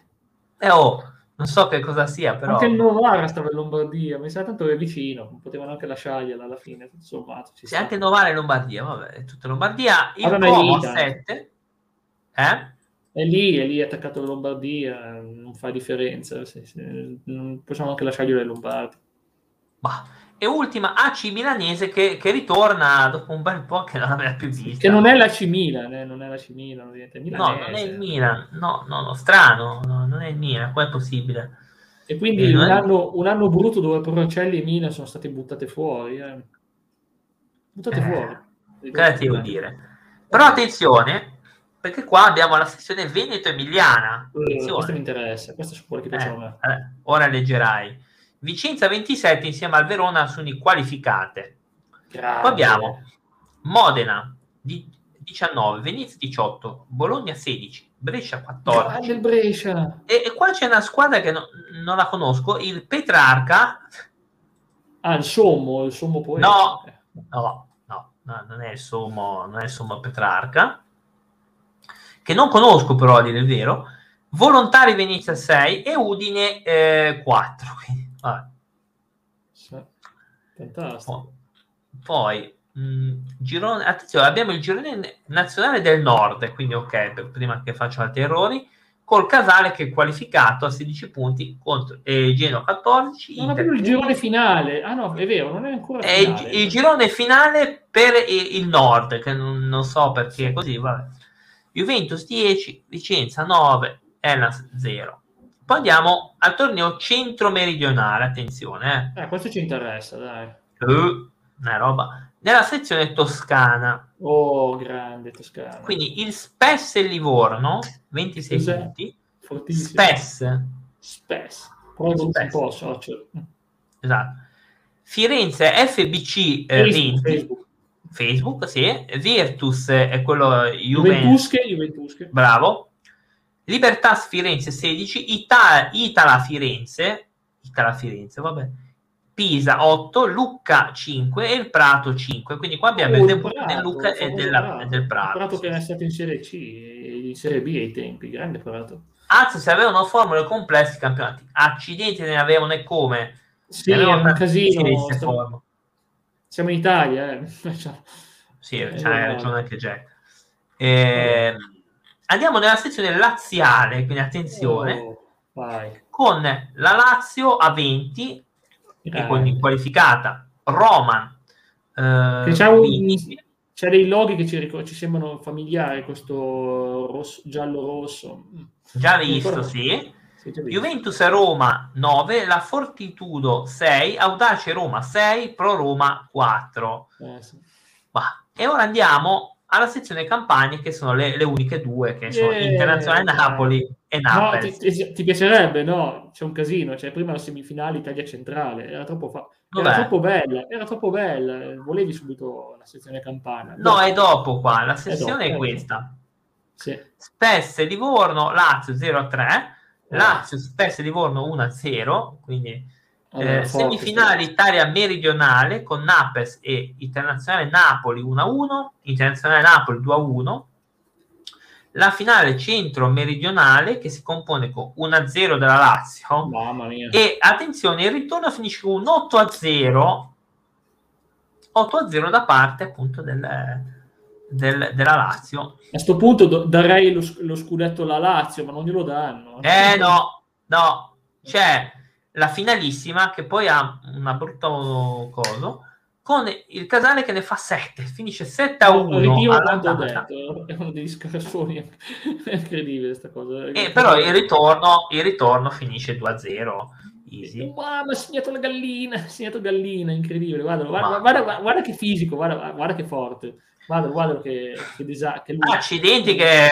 Speaker 1: Eh, oh, non so che cosa sia, però.
Speaker 2: Anche il Novara stava in Lombardia, mi sa tanto che è vicino, potevano anche lasciargliela alla fine. Insomma,
Speaker 1: sì, sta. anche Novara in Lombardia, vabbè, è tutta Lombardia. Il allora, Como a 7, eh?
Speaker 2: È lì, è lì attaccato alla Lombardia, non fa differenza. Sì, sì. Possiamo anche lasciargliela in Lombardia.
Speaker 1: Bah. E ultima AC milanese che, che, ritorna dopo un bel po' che non aveva più visto.
Speaker 2: Che non è la C Milan, eh? non è la C Milan,
Speaker 1: No, non è il Milan, no, no, no strano, no, non è il Milan, come è possibile?
Speaker 2: E quindi e un, è... anno, un, anno, brutto dove Procelli e Milan sono state buttate fuori. Eh. Buttate eh, fuori.
Speaker 1: Ti devo dire? Però attenzione, perché qua abbiamo la sezione Veneto-Emiliana.
Speaker 2: Uh, questo mi interessa, questo è quello che piace.
Speaker 1: Eh, ora leggerai. Vicenza 27 insieme al Verona sono i qualificate. Grande. Poi abbiamo Modena 19, Venezia 18, Bologna 16, Brescia 14.
Speaker 2: Brescia.
Speaker 1: E, e, qua c'è una squadra che no, non la conosco, il Petrarca.
Speaker 2: Ah, il Sommo, il Sommo Poeta.
Speaker 1: No, no, no, no, non è il Sommo, non è il Sommo Petrarca, che non conosco però a dire il vero. Volontari Venezia 6 e Udine eh, 4. Quindi Ah.
Speaker 2: Fantastico.
Speaker 1: Poi, mh, mm, girone, attenzione, abbiamo il girone nazionale del nord, quindi ok, prima che faccio altri errori, col Casale che è qualificato a 16 punti contro eh, Genoa 14.
Speaker 2: Non più il girone finale. Ah no, è vero, non è ancora
Speaker 1: è il, il, girone finale per il, nord, che non, non so perché è così, vabbè. Juventus 10, Vicenza 9, Elas 0. Poi andiamo al torneo centro-meridionale, attenzione.
Speaker 2: Eh. eh, questo ci interessa, dai.
Speaker 1: Uh, una roba. Nella sezione toscana.
Speaker 2: Oh, grande Toscana.
Speaker 1: Quindi il Spes e Livorno, 26 Cos'è? punti.
Speaker 2: Fortissimo.
Speaker 1: Spes.
Speaker 2: Spes. Proprio un po' socio.
Speaker 1: Esatto. Firenze FBC eh, Facebook, 20. Facebook. Facebook, sì. Virtus è quello
Speaker 2: Juventus. Juventusche.
Speaker 1: Bravo. Libertas Firenze 16, Ita- Itala Firenze, Itala Firenze, vabbè, Pisa 8, Lucca 5 e il Prato 5. Quindi qua abbiamo oh, il debutto del Lucca e, della, del Prato.
Speaker 2: Il Prato che era stato in Serie C, in Serie B ai tempi, grande Prato.
Speaker 1: Anzi, se avevano formule complesse i campionati, accidenti ne avevano e come.
Speaker 2: Sì, è un casino. Stiamo... Siamo in Italia, eh.
Speaker 1: sì, eh, c'hai ragione anche Jack. Eh, Andiamo nella sezione laziale, quindi attenzione, oh, con la Lazio a 20, e quindi qualificata, Roma.
Speaker 2: Eh, c'è, un, c'è, dei loghi che ci, ci sembrano familiari, questo giallo-rosso.
Speaker 1: Già visto, sì. Juventus Roma 9, la Fortitudo 6, Audace Roma 6, Pro Roma 4. Eh, sì. E ora andiamo alla sezione campagne che sono le, le uniche due che sono yeah. Internazionale Napoli e Napoli.
Speaker 2: No, ti, ti, piacerebbe, no? C'è un casino, cioè prima la semifinale Italia Centrale, era troppo, fa... era troppo bella, era troppo bella, volevi subito la sezione campana.
Speaker 1: No, no, è dopo qua, la sezione è, è questa.
Speaker 2: Sì.
Speaker 1: Spesse Livorno, Lazio 0-3, Lazio Spesse Livorno 1-0, quindi eh, semifinale Italia meridionale con Napes e Internazionale Napoli 1-1, Internazionale Napoli 2-1. La finale centro meridionale che si compone con 1-0 della Lazio. E attenzione, il ritorno finisce con un 8-0 8-0 da parte appunto del, del, della Lazio. A
Speaker 2: questo punto do, darei lo, lo, scudetto alla Lazio, ma non glielo danno.
Speaker 1: Eh no, no, c'è la finalissima che poi ha una brutta cosa con il Casale che ne fa 7, finisce 7 a 1.
Speaker 2: Ritiro quanto ho detto, è uno degli scarsoni, è incredibile questa cosa.
Speaker 1: Eh, però il ritorno, il ritorno finisce 2 a 0. Easy.
Speaker 2: Wow, ma ha segnato la gallina, ha segnato gallina, incredibile. Guarda, guarda, guarda, guarda, che fisico, guarda, guarda che forte. Guarda, guarda che, che, desa- che
Speaker 1: lui... Accidenti che,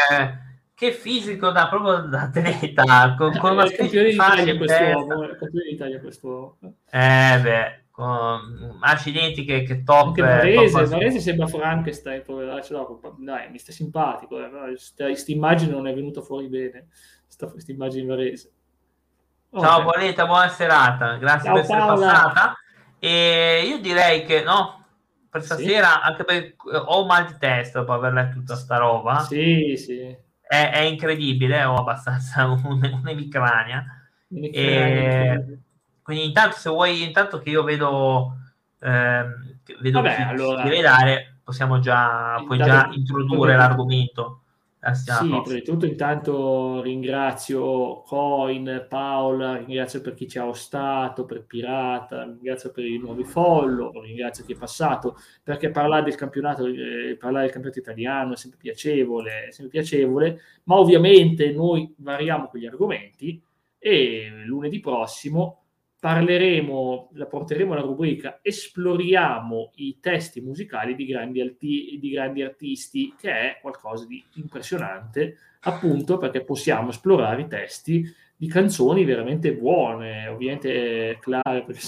Speaker 1: che fisico da proprio da atleta, con, con una
Speaker 2: campione d'Italia quest'uomo, campione d'Italia quest'uomo.
Speaker 1: Eh beh, con accidenti che, che top.
Speaker 2: Anche Varese, top Varese sembra Frankenstein, poveraccio, no, dai, mi sta simpatico, eh, questa immagine non è venuta fuori bene, questa immagine in Varese.
Speaker 1: Ciao okay. buona serata, grazie Ciao, per essere Paola. passata. E io direi che no, per stasera, sì. anche perché ho mal di testa dopo aver letto tutta sta roba.
Speaker 2: Sì, sì.
Speaker 1: È, è incredibile, ho abbastanza un'emicrania. E... Quindi intanto se vuoi, intanto che io vedo, ehm, vedo Vabbè, chi, allora, deve dare, possiamo già, puoi già introdurre l'argomento.
Speaker 2: Sì, prima di tutto intanto ringrazio Coin, Paola, ringrazio per chi ci ha ostato, per Pirata, ringrazio per i nuovi follow, ringrazio chi è passato, perché parlare del campionato, eh, parlare del campionato italiano è sempre piacevole, è sempre piacevole, ma ovviamente noi variamo con gli argomenti e lunedì prossimo parleremo, la porteremo alla rubrica Esploriamo i testi musicali di grandi, alti, di grandi artisti, che è qualcosa di impressionante, appunto perché possiamo esplorare i testi di canzoni veramente buone, ovviamente claro, perché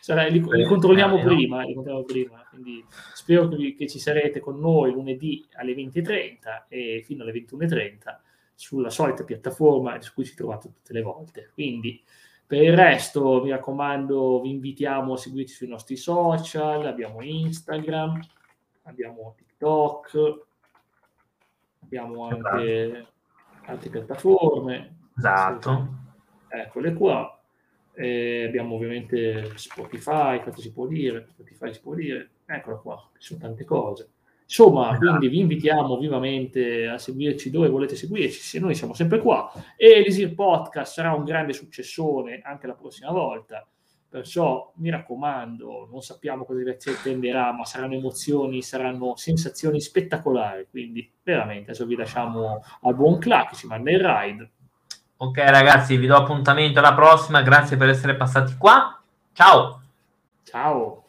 Speaker 2: sarà, li, li, controlliamo prima, li controlliamo prima, quindi spero che, che ci sarete con noi lunedì alle 20.30 e fino alle 21.30 sulla solita piattaforma su cui ci trovate tutte le volte. Quindi per il resto, mi raccomando, vi invitiamo a seguirci sui nostri social, abbiamo Instagram, abbiamo TikTok, abbiamo anche altre piattaforme.
Speaker 1: Esatto.
Speaker 2: Eccole qua. E abbiamo ovviamente Spotify, cosa si può dire? Spotify si può dire. Eccola qua, ci sono tante cose. Insomma, esatto. quindi vi invitiamo vivamente a seguirci dove volete seguirci, se noi siamo sempre qua. E l'Easy Podcast sarà un grande successone anche la prossima volta. Perciò mi raccomando, non sappiamo cosa ci attenderà, ma saranno emozioni, saranno sensazioni spettacolari. Quindi, veramente, adesso vi lasciamo al buon Clark, ci manda il ride.
Speaker 1: Ok, ragazzi, vi do appuntamento alla prossima. Grazie per essere passati qua. Ciao.
Speaker 2: Ciao.